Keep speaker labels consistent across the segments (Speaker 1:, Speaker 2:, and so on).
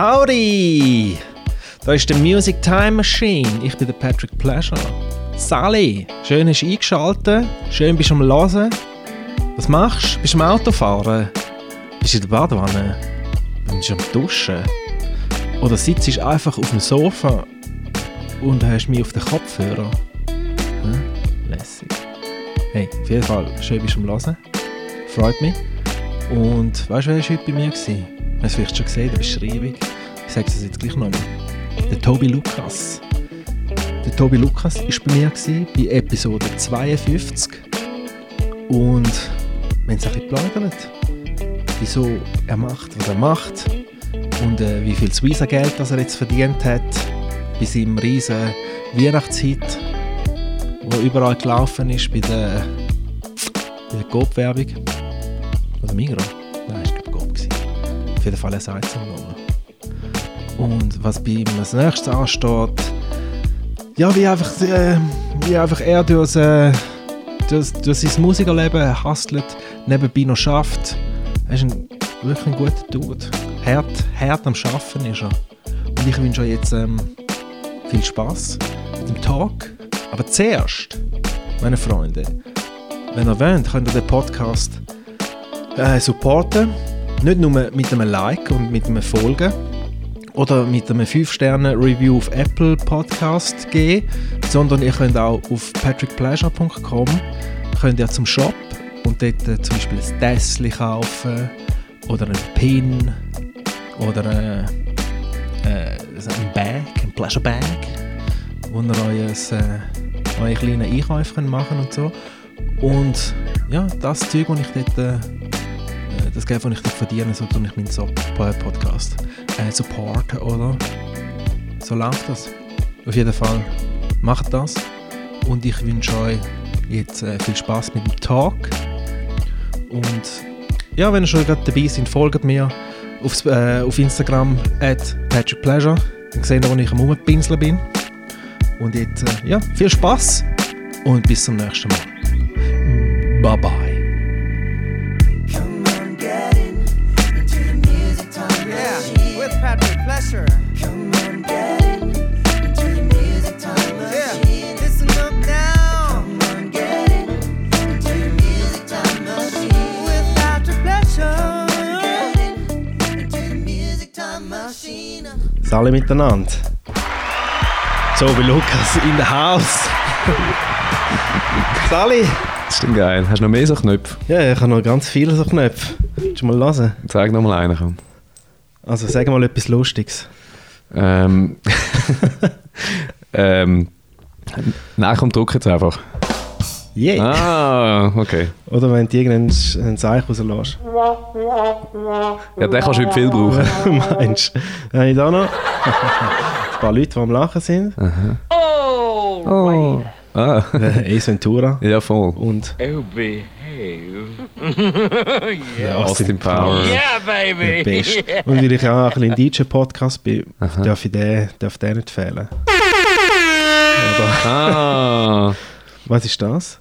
Speaker 1: Howdy! Da ist der Music Time Machine. Ich bin der Patrick Pleasure. Sally, schön hast du eingeschaltet. Schön bist du am Hören. Was machst du? Bist du am Autofahren? Bist du in der Badewanne? Bist du am Duschen? Oder sitzt du einfach auf dem Sofa und hast mich auf den Kopfhörer? Hm? Lässig. Hey, auf jeden Fall, schön bist du am Hören. Freut mich. Und weißt du, wer war heute bei mir? Du hast es vielleicht schon gesehen, der Beschreibung. Ich sage es jetzt gleich nochmal. Der Tobi Lukas. Der Tobi Lukas war bei mir, gewesen, bei Episode 52. Und wir haben es ein bisschen geplaudert, wieso er macht, was er macht und äh, wie viel Suiza-Geld er jetzt verdient hat bei seinem riesen Weihnachtshit, wo überall gelaufen ist bei der, der Coop-Werbung. Oder Migros? Nein, ich glaube gewesen. Auf jeden Fall, er sagt es nochmal. Und was bei ihm als nächstes ansteht, ja, wie einfach, äh, wie einfach er durch, äh, durch, durch sein Musikerleben hustelt, nebenbei noch schafft. Er ist ein, wirklich ein guter Dude. Hart, hart am Schaffen ist er. Und ich wünsche euch jetzt ähm, viel Spaß mit dem Talk. Aber zuerst, meine Freunde, wenn ihr wollt, könnt ihr den Podcast äh, supporten. Nicht nur mit einem Like und mit einem Folgen oder mit einem 5-Sterne-Review auf Apple Podcast geben, sondern ihr könnt auch auf patrickpleasure.com könnt ihr zum Shop und dort äh, zum Beispiel ein Tässchen kaufen oder einen Pin oder äh, äh, ein Bag, ein Pleasure Bag, wo ihr euer, äh, eure kleinen Einkäufe könnt machen und so. Und ja, das Zeug, das ich dort, äh, das Geld, das ich dort verdiene, so tue ich meinen Podcast äh, supporten, oder? So läuft das. Auf jeden Fall macht das. Und ich wünsche euch jetzt äh, viel Spaß mit dem Talk. Und ja, wenn ihr schon gerade dabei seid, folgt mir auf, äh, auf Instagram at patrickpleasure. Dann seht ihr, wo ich am Rumpinseln bin. Und jetzt, äh, ja, viel Spaß und bis zum nächsten Mal. Bye bye.
Speaker 2: Machine.
Speaker 1: Salut miteinander. So, wie Lukas in the house. Sali.
Speaker 3: Das ist denn geil. Hast du noch mehr so Knöpfe?
Speaker 1: Ja, ich habe noch ganz viele so Knöpfe. Willst du mal hören?
Speaker 3: Zeig noch mal einen. komm.
Speaker 1: Also, sag mal etwas Lustiges.
Speaker 3: Ähm. ähm. Nein, komm, drück jetzt einfach.
Speaker 1: Yeah.
Speaker 3: Ah, okay.
Speaker 1: Oder wenn du irgendeinen einen Zeichen rauslässt.
Speaker 3: Ja, den kannst du heute viel brauchen.
Speaker 1: Meinst du? Dann habe ich da noch ein paar Leute, die am Lachen sind.
Speaker 3: Oh. Ah,
Speaker 1: Äh, Ace Ventura
Speaker 3: ja, voll.
Speaker 1: und
Speaker 4: Oh, behave.
Speaker 1: der
Speaker 3: Austin Powers.
Speaker 4: Yeah, baby.
Speaker 1: Beste. Und weil ich ja auch ein bisschen DJ-Podcast bin, darf ich den, darf den nicht fehlen. Oder,
Speaker 3: Ah,
Speaker 1: was ist das?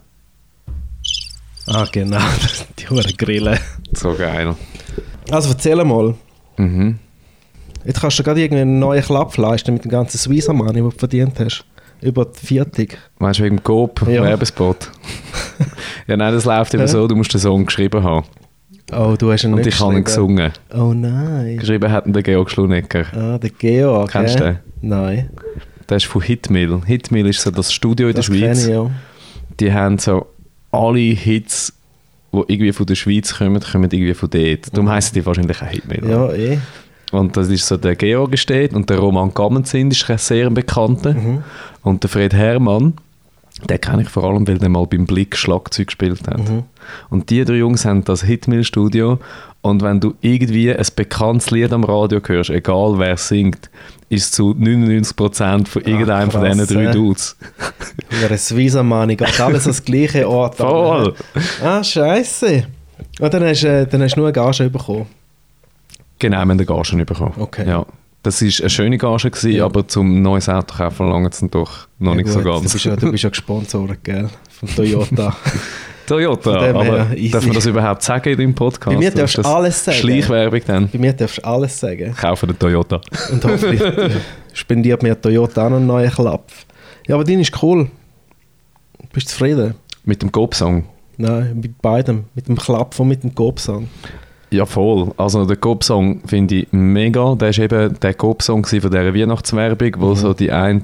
Speaker 1: Ah, genau, die Huren Grillen.
Speaker 3: so geil.
Speaker 1: Also erzähl mal.
Speaker 3: Mhm.
Speaker 1: Jetzt kannst du gerade irgendwie einen neuen Klapp leisten mit dem ganzen Swiss Money, den du verdient hast. Über die Viertig.
Speaker 3: Weißt du, wegen dem Coop
Speaker 1: Ja.
Speaker 3: Werbespot? ja, nein, das läuft eben
Speaker 1: Hä?
Speaker 3: so, du musst den Song geschrieben haben.
Speaker 1: Oh, du hast ihn
Speaker 3: Und
Speaker 1: nicht
Speaker 3: ich habe ihn gesungen.
Speaker 1: Oh nein.
Speaker 3: Geschrieben hat ihn der Georg Schlunecker.
Speaker 1: Ah, der Georg.
Speaker 3: Kennst du
Speaker 1: hä?
Speaker 3: den?
Speaker 1: Nein.
Speaker 3: Der ist von Hitmill. Hitmill ist so das Studio in der
Speaker 1: Das kenne
Speaker 3: Schweiz.
Speaker 1: ich ja.
Speaker 3: Die haben so alle Hits, die irgendwie von der Schweiz kommen, kommen irgendwie von dort. Darum heissen die wahrscheinlich auch Hitmill.
Speaker 1: Mhm. Ja, eh.
Speaker 3: Und das ist so der Georg steht und der Roman Gammenzind ist ein sehr bekannter.
Speaker 1: Mhm.
Speaker 3: Und der Fred Hermann, den kenne ich vor allem, weil der mal beim Blick Schlagzeug gespielt hat.
Speaker 1: Mhm.
Speaker 3: Und die drei Jungs haben das Hitmill-Studio und wenn du irgendwie ein bekanntes Lied am Radio hörst, egal wer singt, ist es zu 99% von irgendeinem von
Speaker 1: krass,
Speaker 3: diesen drei
Speaker 1: äh.
Speaker 3: Dudes.
Speaker 1: Swiss Money. Geht alles das gleiche Ort.
Speaker 3: Voll!
Speaker 1: Ah, scheiße. Und dann hast, äh, dann hast du nur eine Gage bekommen.
Speaker 3: Genau, wir haben eine Gage bekommen.
Speaker 1: Okay.
Speaker 3: Ja. Das war eine schöne Gage, gewesen,
Speaker 1: Ja.
Speaker 3: aber zum neues Auto kaufen lange es doch noch
Speaker 1: Ja,
Speaker 3: nicht so
Speaker 1: gut,
Speaker 3: ganz.
Speaker 1: Du bist ja, du bist ja gesponsert, gell? Von Toyota.
Speaker 3: Toyota. Aber
Speaker 1: her, easy.
Speaker 3: darf man das überhaupt sagen in deinem Podcast?
Speaker 1: Bei mir darfst du alles sagen.
Speaker 3: Schleichwerbung dann.
Speaker 1: Bei mir darfst du alles sagen.
Speaker 3: Kaufen den Toyota.
Speaker 1: Und hoffentlich äh, spendiert mir Toyota auch noch einen neuen Klapp. Ja, aber dein ist cool. Bist du zufrieden?
Speaker 3: Mit dem Coop-Song.
Speaker 1: Nein, mit beidem. Mit dem Klapp und mit dem Gobsang.
Speaker 3: Ja, voll. Also der Coop-Song finde ich mega. Der war eben der Coop-Song von dieser Weihnachtswerbung,
Speaker 1: Mhm.
Speaker 3: wo so die eine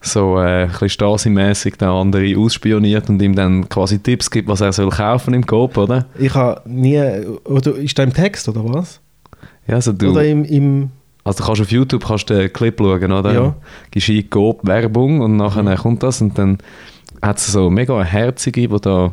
Speaker 3: so äh, ein bisschen Stasi-mässig den anderen ausspioniert und ihm dann quasi Tipps gibt, was er soll kaufen im Coop, oder?
Speaker 1: Ich habe nie... Oder ist das im Text, oder was?
Speaker 3: Ja, also du,
Speaker 1: Oder im... im
Speaker 3: also du kannst auf YouTube kannst den Clip schauen, oder?
Speaker 1: Ja. Mhm.
Speaker 3: Gibst Coop-Werbung und nachher kommt das und dann hat sie so mega eine Herzige, die da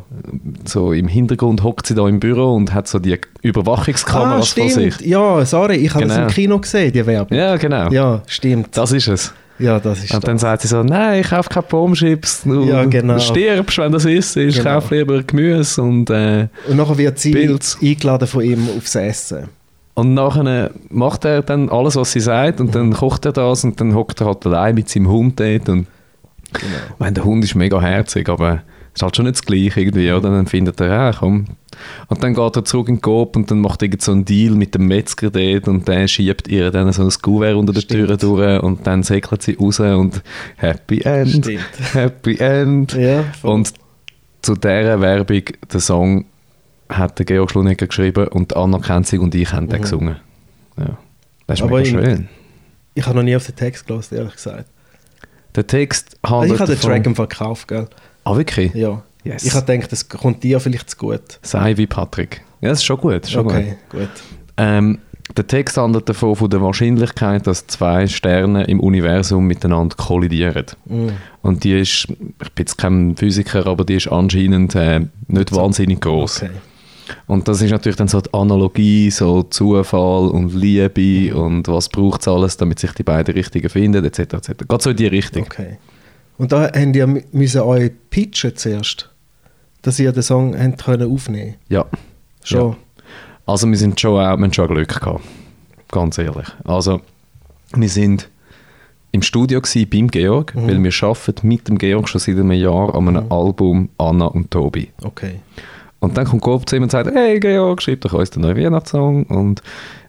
Speaker 3: so im Hintergrund hockt sie da im Büro und hat so die Überwachungskameras vor sich.
Speaker 1: Ah, Ja, sorry, ich habe das
Speaker 3: Genau.
Speaker 1: im Kino gesehen, die Werbung.
Speaker 3: Ja, genau.
Speaker 1: Ja, stimmt.
Speaker 3: Das ist es.
Speaker 1: Ja, das ist
Speaker 3: Und dann
Speaker 1: das.
Speaker 3: sagt sie so, nein, ich kaufe keine Pommes-Chips, du,
Speaker 1: Ja, genau.
Speaker 3: du stirbst, wenn das ist, ich
Speaker 1: Genau.
Speaker 3: kaufe lieber Gemüse und, äh,
Speaker 1: Und nachher wird sie
Speaker 3: Pilz.
Speaker 1: eingeladen von ihm aufs Essen.
Speaker 3: und nachher macht er dann alles, was sie sagt und dann kocht er das und dann hockt er halt allein mit seinem Hund dort und
Speaker 1: Genau.
Speaker 3: ich meine, der Hund ist mega herzig, aber ist halt schon nicht das Gleiche irgendwie, oder? Dann findet er, ja, komm. Und dann geht er zurück in den Coop und dann macht er irgend so einen Deal mit dem Metzger dort und der schiebt ihr dann so ein Kuvert unter der
Speaker 1: Stimmt.
Speaker 3: Tür durch und dann säckelt sie raus und Happy End,
Speaker 1: Stimmt.
Speaker 3: Happy End.
Speaker 1: Ja.
Speaker 3: Und zu dieser Werbung, der Song, hat der Georg Schlunecker geschrieben und Anna Kenzig und ich haben den gesungen. Ja. Das ist
Speaker 1: Mhm. Aber
Speaker 3: mega schön.
Speaker 1: ich habe noch nie auf den Text gelesen, ehrlich gesagt.
Speaker 3: Der Text
Speaker 1: Also
Speaker 3: handelt
Speaker 1: ich habe den Track im verkauft, gell?
Speaker 3: Ah, wirklich?
Speaker 1: Ja.
Speaker 3: Yes.
Speaker 1: Ich habe gedacht, das kommt dir vielleicht zu gut.
Speaker 3: Sei wie Patrick. Ja, das ist schon gut. Schon gut.
Speaker 1: okay, gut.
Speaker 3: Ähm, der Text handelt davon von der Wahrscheinlichkeit, dass zwei Sterne im Universum miteinander kollidieren.
Speaker 1: Mm.
Speaker 3: Und die ist, ich bin jetzt kein Physiker, aber die ist anscheinend äh, nicht wahnsinnig groß.
Speaker 1: Okay.
Speaker 3: Und das ist natürlich dann so die Analogie, so Zufall und Liebe und was braucht es alles, damit sich die beiden Richtigen finden, etc. etc. Geht so in die Richtung.
Speaker 1: okay. Und da ihr m- müssen euch pitchen zuerst, dass ihr den Song habt können aufnehmen
Speaker 3: Ja.
Speaker 1: Schon.
Speaker 3: Ja. Also wir sind schon auch, wir haben schon Glück gehabt. Ganz ehrlich. Also wir sind im Studio gsi beim Georg,
Speaker 1: Mhm.
Speaker 3: weil wir arbeiten mit dem Georg schon seit einem Jahr an einem Album Anna und Tobi.
Speaker 1: Okay.
Speaker 3: Und dann kommt Coop zu ihm und sagt, hey Georg, schreib doch uns den neuen Weihnachtssong und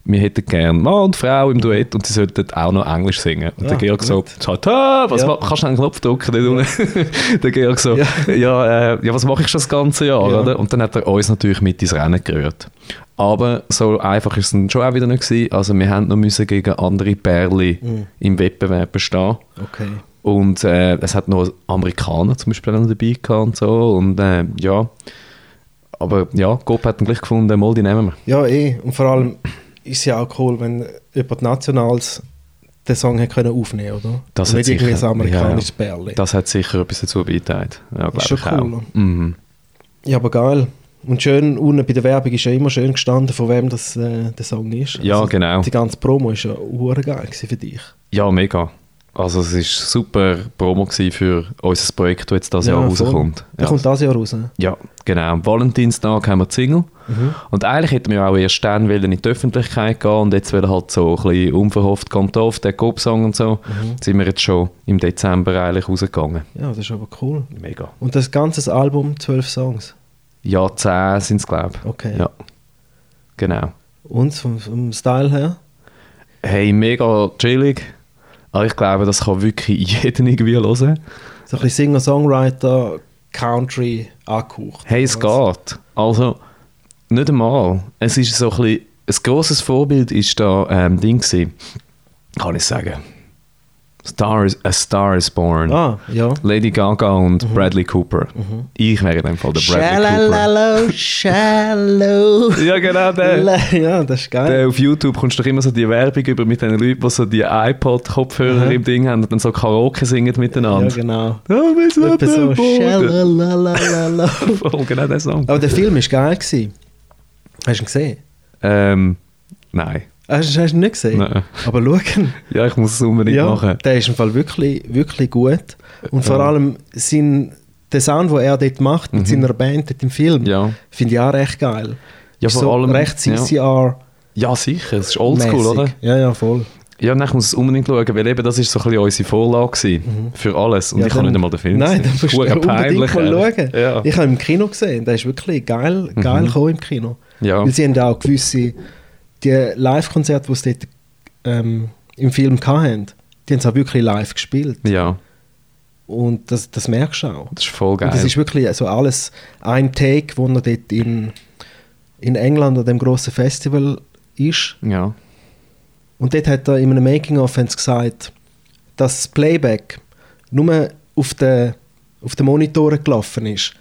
Speaker 3: wir hätten gerne Mann und Frau im Duett und sie sollten auch noch Englisch singen. Und
Speaker 1: Ah,
Speaker 3: der Georg so,
Speaker 1: gut.
Speaker 3: sagt, «Ah, was
Speaker 1: Ja.
Speaker 3: kannst du einen Knopf drücken? unten?» der Georg so,
Speaker 1: Ja.
Speaker 3: ja, äh, ja was mache ich schon das ganze Jahr?
Speaker 1: Ja.
Speaker 3: Oder? Und dann hat er uns natürlich mit ins Rennen gerührt. Aber so einfach ist es dann schon auch wieder nicht gewesen. Also wir haben noch müssen gegen andere Perli
Speaker 1: Mhm.
Speaker 3: im Wettbewerb bestehen.
Speaker 1: Okay.
Speaker 3: Und äh, es hat noch Amerikaner zum Beispiel dabei gehabt und so. Und äh, ja, aber ja, Coop hat dann gleich gefunden, mal, die nehmen wir.
Speaker 1: Ja, eh. Und vor allem ist es ja auch cool, wenn jemand Nationals den Song hat können aufnehmen oder?
Speaker 3: Das
Speaker 1: Und
Speaker 3: hat
Speaker 1: irgendwie
Speaker 3: sicher-
Speaker 1: ein amerikanisches
Speaker 3: ja,
Speaker 1: Perle.
Speaker 3: Das hat sicher etwas dazu beigetragen. Ja, glaube
Speaker 1: schon
Speaker 3: ich
Speaker 1: cool.
Speaker 3: auch. Mhm.
Speaker 1: Ja, aber geil. Und schön, unten bei der Werbung ist ja immer schön gestanden, von wem das äh, der Song ist.
Speaker 3: Ja, genau.
Speaker 1: Die ganze Promo ist ja geil für dich.
Speaker 3: Ja, mega. Also es war super Promo für unser Projekt, das jetzt dieses Jahr
Speaker 1: voll.
Speaker 3: rauskommt. Ja.
Speaker 1: kommt das Jahr raus.
Speaker 3: Ja, genau. Am Valentinstag haben wir die Single. Und eigentlich hätten wir auch erst dann wollen in die Öffentlichkeit gehen und jetzt will halt so ein bisschen unverhofft kommt auf, der Coop-Song und so, sind wir jetzt schon im Dezember eigentlich rausgegangen.
Speaker 1: Ja, das ist aber cool.
Speaker 3: Mega.
Speaker 1: Und das ganze Album, zwölf Songs.
Speaker 3: Ja, 10 sind es, glaube ich.
Speaker 1: Okay.
Speaker 3: Ja. Genau.
Speaker 1: Und vom, vom Style her?
Speaker 3: Hey, mega chillig. Aber ich glaube, das kann wirklich jeden irgendwie hören.
Speaker 1: So ein bisschen Singer-Songwriter, Country angehaucht.
Speaker 3: Hey, es
Speaker 1: Was?
Speaker 3: geht. Also, nicht einmal. Es ist so ein bisschen, ein grosses Vorbild ist da ähm, Ding gewesen. Kann ich sagen. Star is, A Star is Born.
Speaker 1: Ah, ja.
Speaker 3: Lady Gaga und Bradley Cooper. Ich wäre in dem Fall der Bradley Cooper.
Speaker 1: Shallow, shallow.
Speaker 3: Ja, genau der.
Speaker 1: ja, das ist geil.
Speaker 3: der. Auf YouTube kommst du doch immer so die Werbung über mit den Leuten, die so die iPod-Kopfhörer
Speaker 1: Mhm.
Speaker 3: im Ding haben und dann so Karaoke singen
Speaker 1: ja,
Speaker 3: miteinander.
Speaker 1: genau.
Speaker 3: Oh,
Speaker 1: Etwa so. Shalalalalala.
Speaker 3: Voll, genau der Song.
Speaker 1: Aber der Film ist geil gewesen. Hast du ihn gesehen?
Speaker 3: Ähm, nein.
Speaker 1: Hast, hast du ihn nicht gesehen?
Speaker 3: Nein.
Speaker 1: Aber schauen.
Speaker 3: Ja, ich muss es unbedingt
Speaker 1: Ja,
Speaker 3: machen.
Speaker 1: der ist im Fall wirklich, wirklich gut. Und vor
Speaker 3: Ja.
Speaker 1: allem sein, der Sound, den er dort macht mit seiner Band dort im Film,
Speaker 3: Mhm. Ja.
Speaker 1: finde ich auch recht geil.
Speaker 3: Ja, vor
Speaker 1: so
Speaker 3: allem-
Speaker 1: recht
Speaker 3: ja.
Speaker 1: CCR
Speaker 3: Ja, sicher. Es ist oldschool, oder?
Speaker 1: Ja, ja, voll.
Speaker 3: Ja, nein, ich muss es unbedingt schauen, weil eben das ist so ein bisschen unsere Vorlage gewesen für alles. Und
Speaker 1: Ja,
Speaker 3: ich habe
Speaker 1: dann-
Speaker 3: nicht einmal den Film
Speaker 1: Nein, dann musst du unbedingt mal schauen.
Speaker 3: Ja.
Speaker 1: Ich habe ihn im Kino gesehen, der ist wirklich geil, geil gekommen im Kino.
Speaker 3: Ja.
Speaker 1: Weil sie haben auch gewisse, die Live-Konzerte, die sie dort ähm, im Film hatten, die haben sie auch wirklich live gespielt.
Speaker 3: ja,
Speaker 1: Und das, das merkst du auch.
Speaker 3: das ist voll geil.
Speaker 1: Und das ist wirklich so alles ein Take, wo er dort in, in England an dem grossen Festival ist.
Speaker 3: ja.
Speaker 1: Und dort hat er in einem Making-of gesagt, dass das Playback nur auf den, auf den Monitoren gelaufen ist.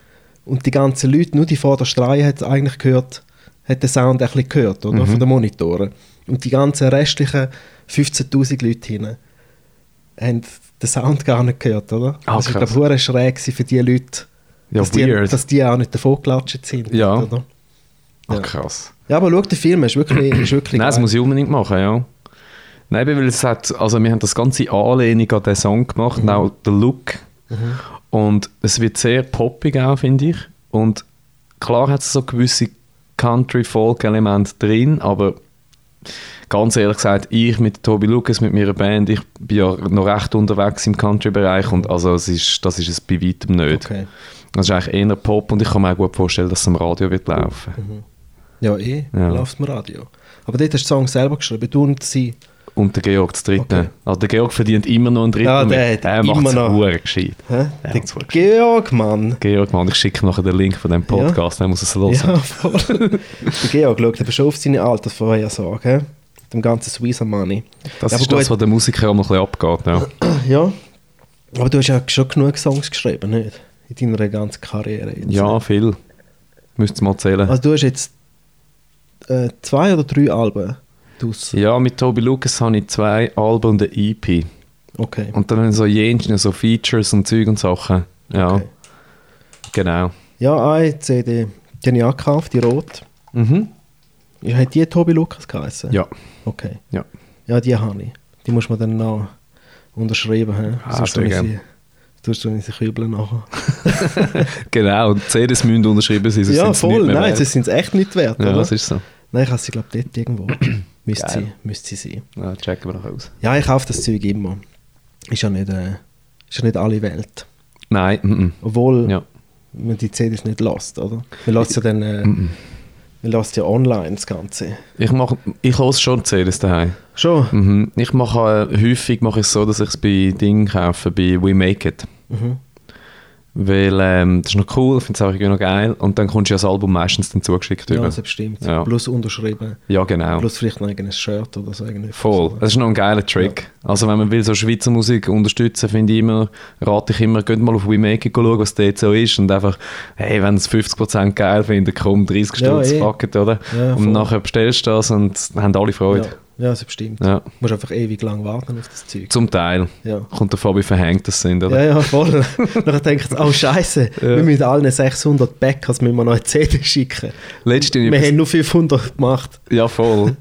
Speaker 1: Und die ganzen Leute, nur die vorderste Reihe hat eigentlich gehört, hat den Sound ein bisschen gehört, oder?
Speaker 3: Mhm.
Speaker 1: Von den Monitoren. Und die ganzen restlichen 15'000 Leute hinten haben den Sound gar nicht gehört, oder?
Speaker 3: Ah,
Speaker 1: das war,
Speaker 3: krass.
Speaker 1: glaube ich, schräg für die Leute,
Speaker 3: Ja,
Speaker 1: dass, die, dass die auch nicht davon gelatscht sind.
Speaker 3: Ja.
Speaker 1: Oder?
Speaker 3: Ach,
Speaker 1: ja.
Speaker 3: krass.
Speaker 1: ja, aber schau den Film, ist wirklich, ist wirklich
Speaker 3: Nein, das muss ich unbedingt machen, ja. Nein, weil es hat, also wir haben das ganze Anlehnung an den Song gemacht,
Speaker 1: Mhm.
Speaker 3: auch der Look. Und es wird sehr poppig auch, finde ich. Und klar hat es so gewisse Country-Folk-Elemente drin, aber ganz ehrlich gesagt, ich mit Toby Lucas, mit meiner Band, ich bin ja noch recht unterwegs im Country-Bereich und also es ist, das ist es bei weitem nicht.
Speaker 1: Okay.
Speaker 3: Das ist eigentlich eher Pop und ich kann mir auch gut vorstellen, dass es am Radio wird laufen.
Speaker 1: Ja, eh,
Speaker 3: Ja.
Speaker 1: läuft im Radio. Aber dort hast du den Song selber geschrieben, du und sie.
Speaker 3: Und der Georg, das Dritte.
Speaker 1: Okay.
Speaker 3: Also der Georg verdient immer noch einen Dritten.
Speaker 1: Ja, der
Speaker 3: mit. der macht
Speaker 1: immer
Speaker 3: es
Speaker 1: noch-
Speaker 3: verdammt gescheit. Ja,
Speaker 1: Der
Speaker 3: war
Speaker 1: Georg, Mann.
Speaker 3: Georg, Mann, ich schicke nachher den Link von dem Podcast, dann muss es hören.
Speaker 1: Ja, der Georg schaut aber schon auf seine? Mit dem ganzen Sweezer Money.
Speaker 3: Das
Speaker 1: Ja,
Speaker 3: ist
Speaker 1: aber
Speaker 3: das, was der Musiker auch noch ein bisschen abgeht. Ja,
Speaker 1: Ja, aber du hast ja schon genug Songs geschrieben, nicht? In deiner ganzen Karriere. Jetzt.
Speaker 3: ja viel. Müsst ihr mal zählen.
Speaker 1: Also du hast jetzt äh, zwei oder drei Alben draus.
Speaker 3: ja, mit Toby Lucas habe ich zwei Alben und eine EP.
Speaker 1: Okay.
Speaker 3: Und dann so jensten, so Features und Zeug und Sachen. Ja,
Speaker 1: Okay.
Speaker 3: genau.
Speaker 1: Ja, eine CD, die habe ich auch gekauft, die rot.
Speaker 3: Mhm.
Speaker 1: Hat die Tobi Lukas geheißen?
Speaker 3: Ja,
Speaker 1: Okay.
Speaker 3: ja.
Speaker 1: Ja, die habe ich. Die muss man dann noch unterschreiben. He?
Speaker 3: Ah,
Speaker 1: Sonst
Speaker 3: sehr
Speaker 1: tue ich
Speaker 3: gern.
Speaker 1: sie- Sonst tue ich sie kübeln nachher.
Speaker 3: Genau, und CDs müssen unterschrieben sein, sonst
Speaker 1: ja, voll. Nein, sie sind es echt nicht wert,
Speaker 3: Ja,
Speaker 1: oder?
Speaker 3: das ist so.
Speaker 1: Nein, ich habe sie, glaube ich, dort irgendwo. Müsste,
Speaker 3: Geil.
Speaker 1: sie, müsste sie sein.
Speaker 3: Ja, checken wir noch aus.
Speaker 1: Ja, ich kaufe das Zeug immer. Ist ja nicht, äh, ist ja nicht alle Welt.
Speaker 3: Nein, mhm.
Speaker 1: Obwohl
Speaker 3: ja.
Speaker 1: man die CDs nicht lässt, oder? Man lässt ja dann... Äh, man lässt ja online das Ganze.
Speaker 3: Ich mache, ich höre schon CDs daheim.
Speaker 1: Schon?
Speaker 3: Mhm. Ich mache äh, häufig mache ich es so, dass ich es bei Dingen kaufe, bei We Make It.
Speaker 1: Mhm.
Speaker 3: Weil ähm, das ist noch cool, ich finde es auch irgendwie noch geil. Und dann kommst du ja das Album meistens dann zugeschickt
Speaker 1: Ja,
Speaker 3: über.
Speaker 1: das bestimmt.
Speaker 3: Ja.
Speaker 1: Plus unterschrieben.
Speaker 3: Ja, genau.
Speaker 1: Plus vielleicht ein eigenes Shirt oder so. irgendwie.
Speaker 3: Voll. Das ist noch ein geiler Trick. Also wenn man will so Schweizer Musik unterstützen, finde ich immer, rate ich immer, geht mal auf We Make It schauen, was dort so ist und einfach, hey, wenn es 50% geil findet, komm, 30
Speaker 1: Ja,
Speaker 3: Stutz,
Speaker 1: eh.
Speaker 3: fuck it, oder?
Speaker 1: Ja,
Speaker 3: und nachher bestellst du das und haben alle Freude.
Speaker 1: Ja, das bestimmt.
Speaker 3: Ja.
Speaker 1: Du musst einfach ewig lang warten auf das Zeug.
Speaker 3: Zum Teil.
Speaker 1: Ja.
Speaker 3: Kommt davon, wie verhängt das sind, oder?
Speaker 1: Ja, ja, voll. Dann denkt sie, oh Scheiße,
Speaker 3: Ja.
Speaker 1: wir müssen allen 600 Backers müssen wir noch eine CD schicken.
Speaker 3: Letztens
Speaker 1: Wir haben nur 500 gemacht.
Speaker 3: Ja, voll.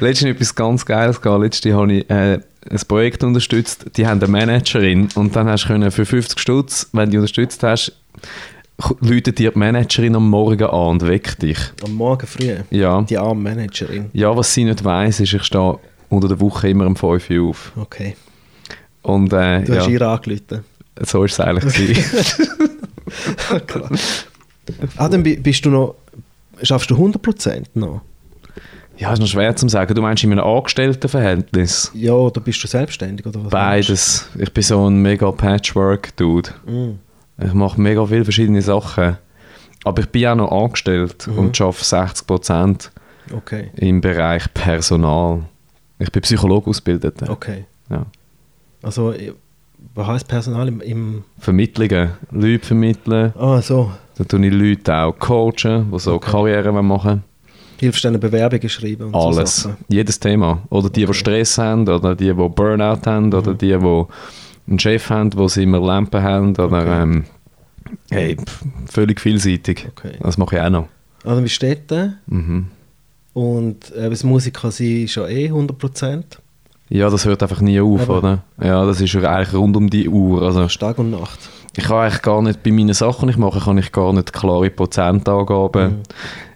Speaker 3: Letztens etwas ganz Geiles gehabt. Letztens habe ich äh, ein Projekt unterstützt. Die haben eine Managerin und dann hast du für 50 Stutz, wenn du die unterstützt hast, läutet dir die Managerin am Morgen an und weckt dich.
Speaker 1: Am Morgen früh.
Speaker 3: Ja.
Speaker 1: Die arme Managerin.
Speaker 3: Ja, was sie nicht weiss, ist, ich stehe unter der Woche immer um 5 Uhr auf.
Speaker 1: Okay.
Speaker 3: Und äh,
Speaker 1: Du hast
Speaker 3: ja,
Speaker 1: ihr angerufen.
Speaker 3: so ist es eigentlich. gewesen.
Speaker 1: Klar. Ah, dann bi- bist du noch... Schaffst du 100% noch?
Speaker 3: ja, ist noch schwer zu sagen. Du meinst in einem Angestelltenverhältnis?
Speaker 1: Ja, oder bist du selbstständig? Oder was
Speaker 3: Beides. Ich bin so ein mega Patchwork-Dude.
Speaker 1: Mm.
Speaker 3: Ich mache mega viele verschiedene Sachen. Aber ich bin auch noch angestellt
Speaker 1: Mhm.
Speaker 3: und arbeite 60%
Speaker 1: Okay.
Speaker 3: im Bereich Personal. Ich bin Psychologe ausgebildet.
Speaker 1: Okay.
Speaker 3: Ja.
Speaker 1: Also, was heißt Personal im... im
Speaker 3: Vermittlungen, Leute vermitteln.
Speaker 1: ah, so.
Speaker 3: Dann tue ich Leute auch coachen, die so
Speaker 1: Okay.
Speaker 3: Karriere machen.
Speaker 1: Hilfst denen Bewerbungen schreiben und so
Speaker 3: Alles.
Speaker 1: Sachen.
Speaker 3: Jedes Thema. Oder die, die
Speaker 1: Okay.
Speaker 3: Stress haben, oder die, die Burnout haben, oder
Speaker 1: Mhm.
Speaker 3: die, die einen Chef haben, wo sie immer Lampen haben, oder
Speaker 1: Okay.
Speaker 3: ähm, hey, völlig vielseitig.
Speaker 1: Okay.
Speaker 3: Das mache ich auch noch.
Speaker 1: Also, wie steht der?
Speaker 3: Mhm.
Speaker 1: Und äh, was Musik kann sein, ist ja eh 100%.
Speaker 3: Ja, das hört einfach nie auf,
Speaker 1: Eben.
Speaker 3: oder? Ja, das ist ja eigentlich rund um die Uhr. Also
Speaker 1: Tag und Nacht.
Speaker 3: ich kann eigentlich gar nicht, bei meinen Sachen, die ich mache, kann ich gar nicht klare Prozentangaben.
Speaker 1: Mhm.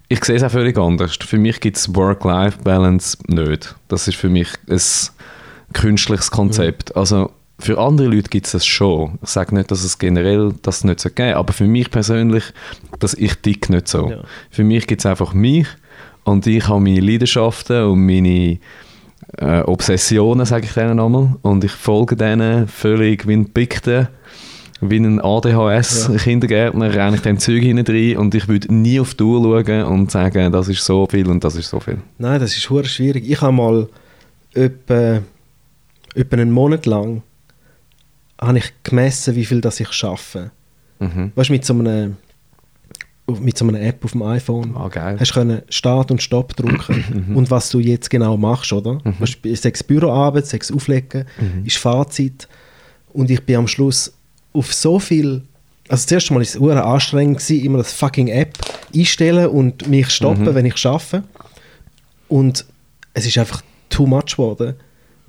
Speaker 3: Ich sehe es auch völlig anders. Für mich gibt es Work-Life-Balance nicht. Das ist für mich ein künstliches Konzept. Also für andere Leute gibt es das schon. Ich sage nicht, dass es generell das nicht so gibt, aber für mich persönlich, dass ich tick nicht so.
Speaker 1: Ja.
Speaker 3: Für mich gibt es einfach mich und ich habe meine Leidenschaften und meine äh, Obsessionen, sage ich denen einmal, und ich folge denen völlig wie ein Pickte, wie ein ADHS-Kindergärtner, renne ich dem Zeug hinein und ich würde nie auf die Uhr schauen und sagen, das ist so viel und das ist so viel.
Speaker 1: Nein, das ist schwierig. Ich habe mal etwa, etwa einen Monat lang habe ich gemessen, wie viel das ich schaffe.
Speaker 3: Mhm.
Speaker 1: Weißt du, mit so einer mit so einer App auf dem iPhone
Speaker 3: geil.
Speaker 1: hast du können Start und Stopp drücken und was du jetzt genau machst, oder?
Speaker 3: Mhm.
Speaker 1: Weißt Sechs Büroarbeit, sechs Auflegen, ist Fazit und ich bin am Schluss auf so viel also das erste Mal war es anstrengend, gewesen, immer das fucking App einstellen und mich stoppen,
Speaker 3: Mhm.
Speaker 1: wenn ich schaffe. Und es ist einfach too much geworden.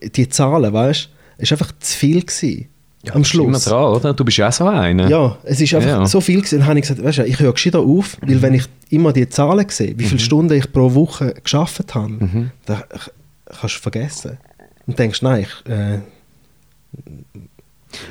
Speaker 1: Die Zahlen, weißt du, es war einfach zu viel gewesen, am
Speaker 3: Bist Immer
Speaker 1: Schluss.
Speaker 3: dran, oder? Du bist ja auch so einer.
Speaker 1: Ja, es ist einfach
Speaker 3: Ja.
Speaker 1: so viel gewesen. Dann habe ich gesagt, weißt du, ich höre gescheiter auf, weil wenn ich immer die Zahlen sehe, wie viele Stunden ich pro Woche geschafft habe, dann kannst du vergessen. Und denkst, nein, ich, äh,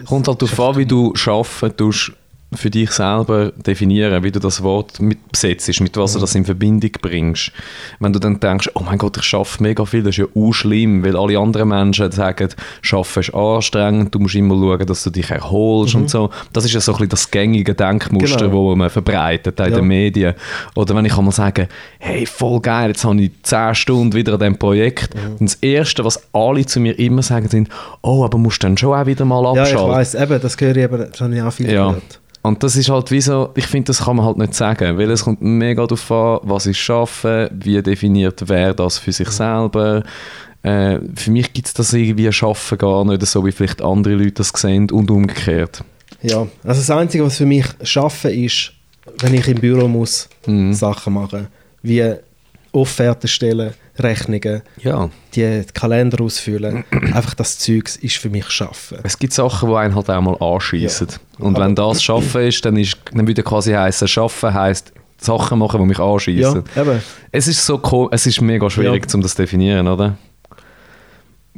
Speaker 3: Kommt halt darauf an, wie du arbeiten tust, für dich selber definieren, wie du das Wort mit besetzt, mit was du das in Verbindung bringst. Wenn du dann denkst, oh mein Gott, ich schaffe mega viel, das ist ja auch schlimm, weil alle anderen Menschen sagen, Schaffen ist anstrengend, du musst immer schauen, dass du dich erholst und so. Das ist ja so ein bisschen das gängige Denkmuster,
Speaker 1: Mhm. Genau.
Speaker 3: wo man verbreitet in
Speaker 1: Ja.
Speaker 3: den Medien. Oder wenn ich einmal sage, hey, voll geil, jetzt habe ich 10 Stunden wieder an diesem Projekt.
Speaker 1: Mhm.
Speaker 3: Und das Erste, was alle zu mir immer sagen, sind, oh, aber musst du dann schon auch wieder mal
Speaker 1: ja, ich
Speaker 3: abschalten.
Speaker 1: weiß, eben, das höre ich eben, das habe ich auch viel
Speaker 3: Ja.
Speaker 1: gehört.
Speaker 3: Und das ist halt wie so, ich finde, das kann man halt nicht sagen, weil es kommt mega darauf an, was ich schaffe, wie definiert wer das für sich selber. Äh, für mich gibt es das irgendwie Schaffen gar nicht so, wie vielleicht andere Leute das sehen und umgekehrt.
Speaker 1: Ja, also das Einzige, was für mich schaffen ist, wenn ich im Büro muss
Speaker 3: Mhm.
Speaker 1: Sachen machen, wie Offerten stellen, Rechnungen,
Speaker 3: Ja.
Speaker 1: die Kalender ausfüllen, einfach das Zeugs ist für mich schaffen.
Speaker 3: Es gibt Sachen, die einen halt auch mal anschießen. Und
Speaker 1: Aber-
Speaker 3: wenn das Schaffen ist, dann, ist, dann würde quasi heißen, Schaffen heisst Sachen machen, die mich
Speaker 1: Ja,
Speaker 3: anschießen.
Speaker 1: eben.
Speaker 3: Es ist so es ist mega schwierig,
Speaker 1: Ja.
Speaker 3: um das zu definieren, oder?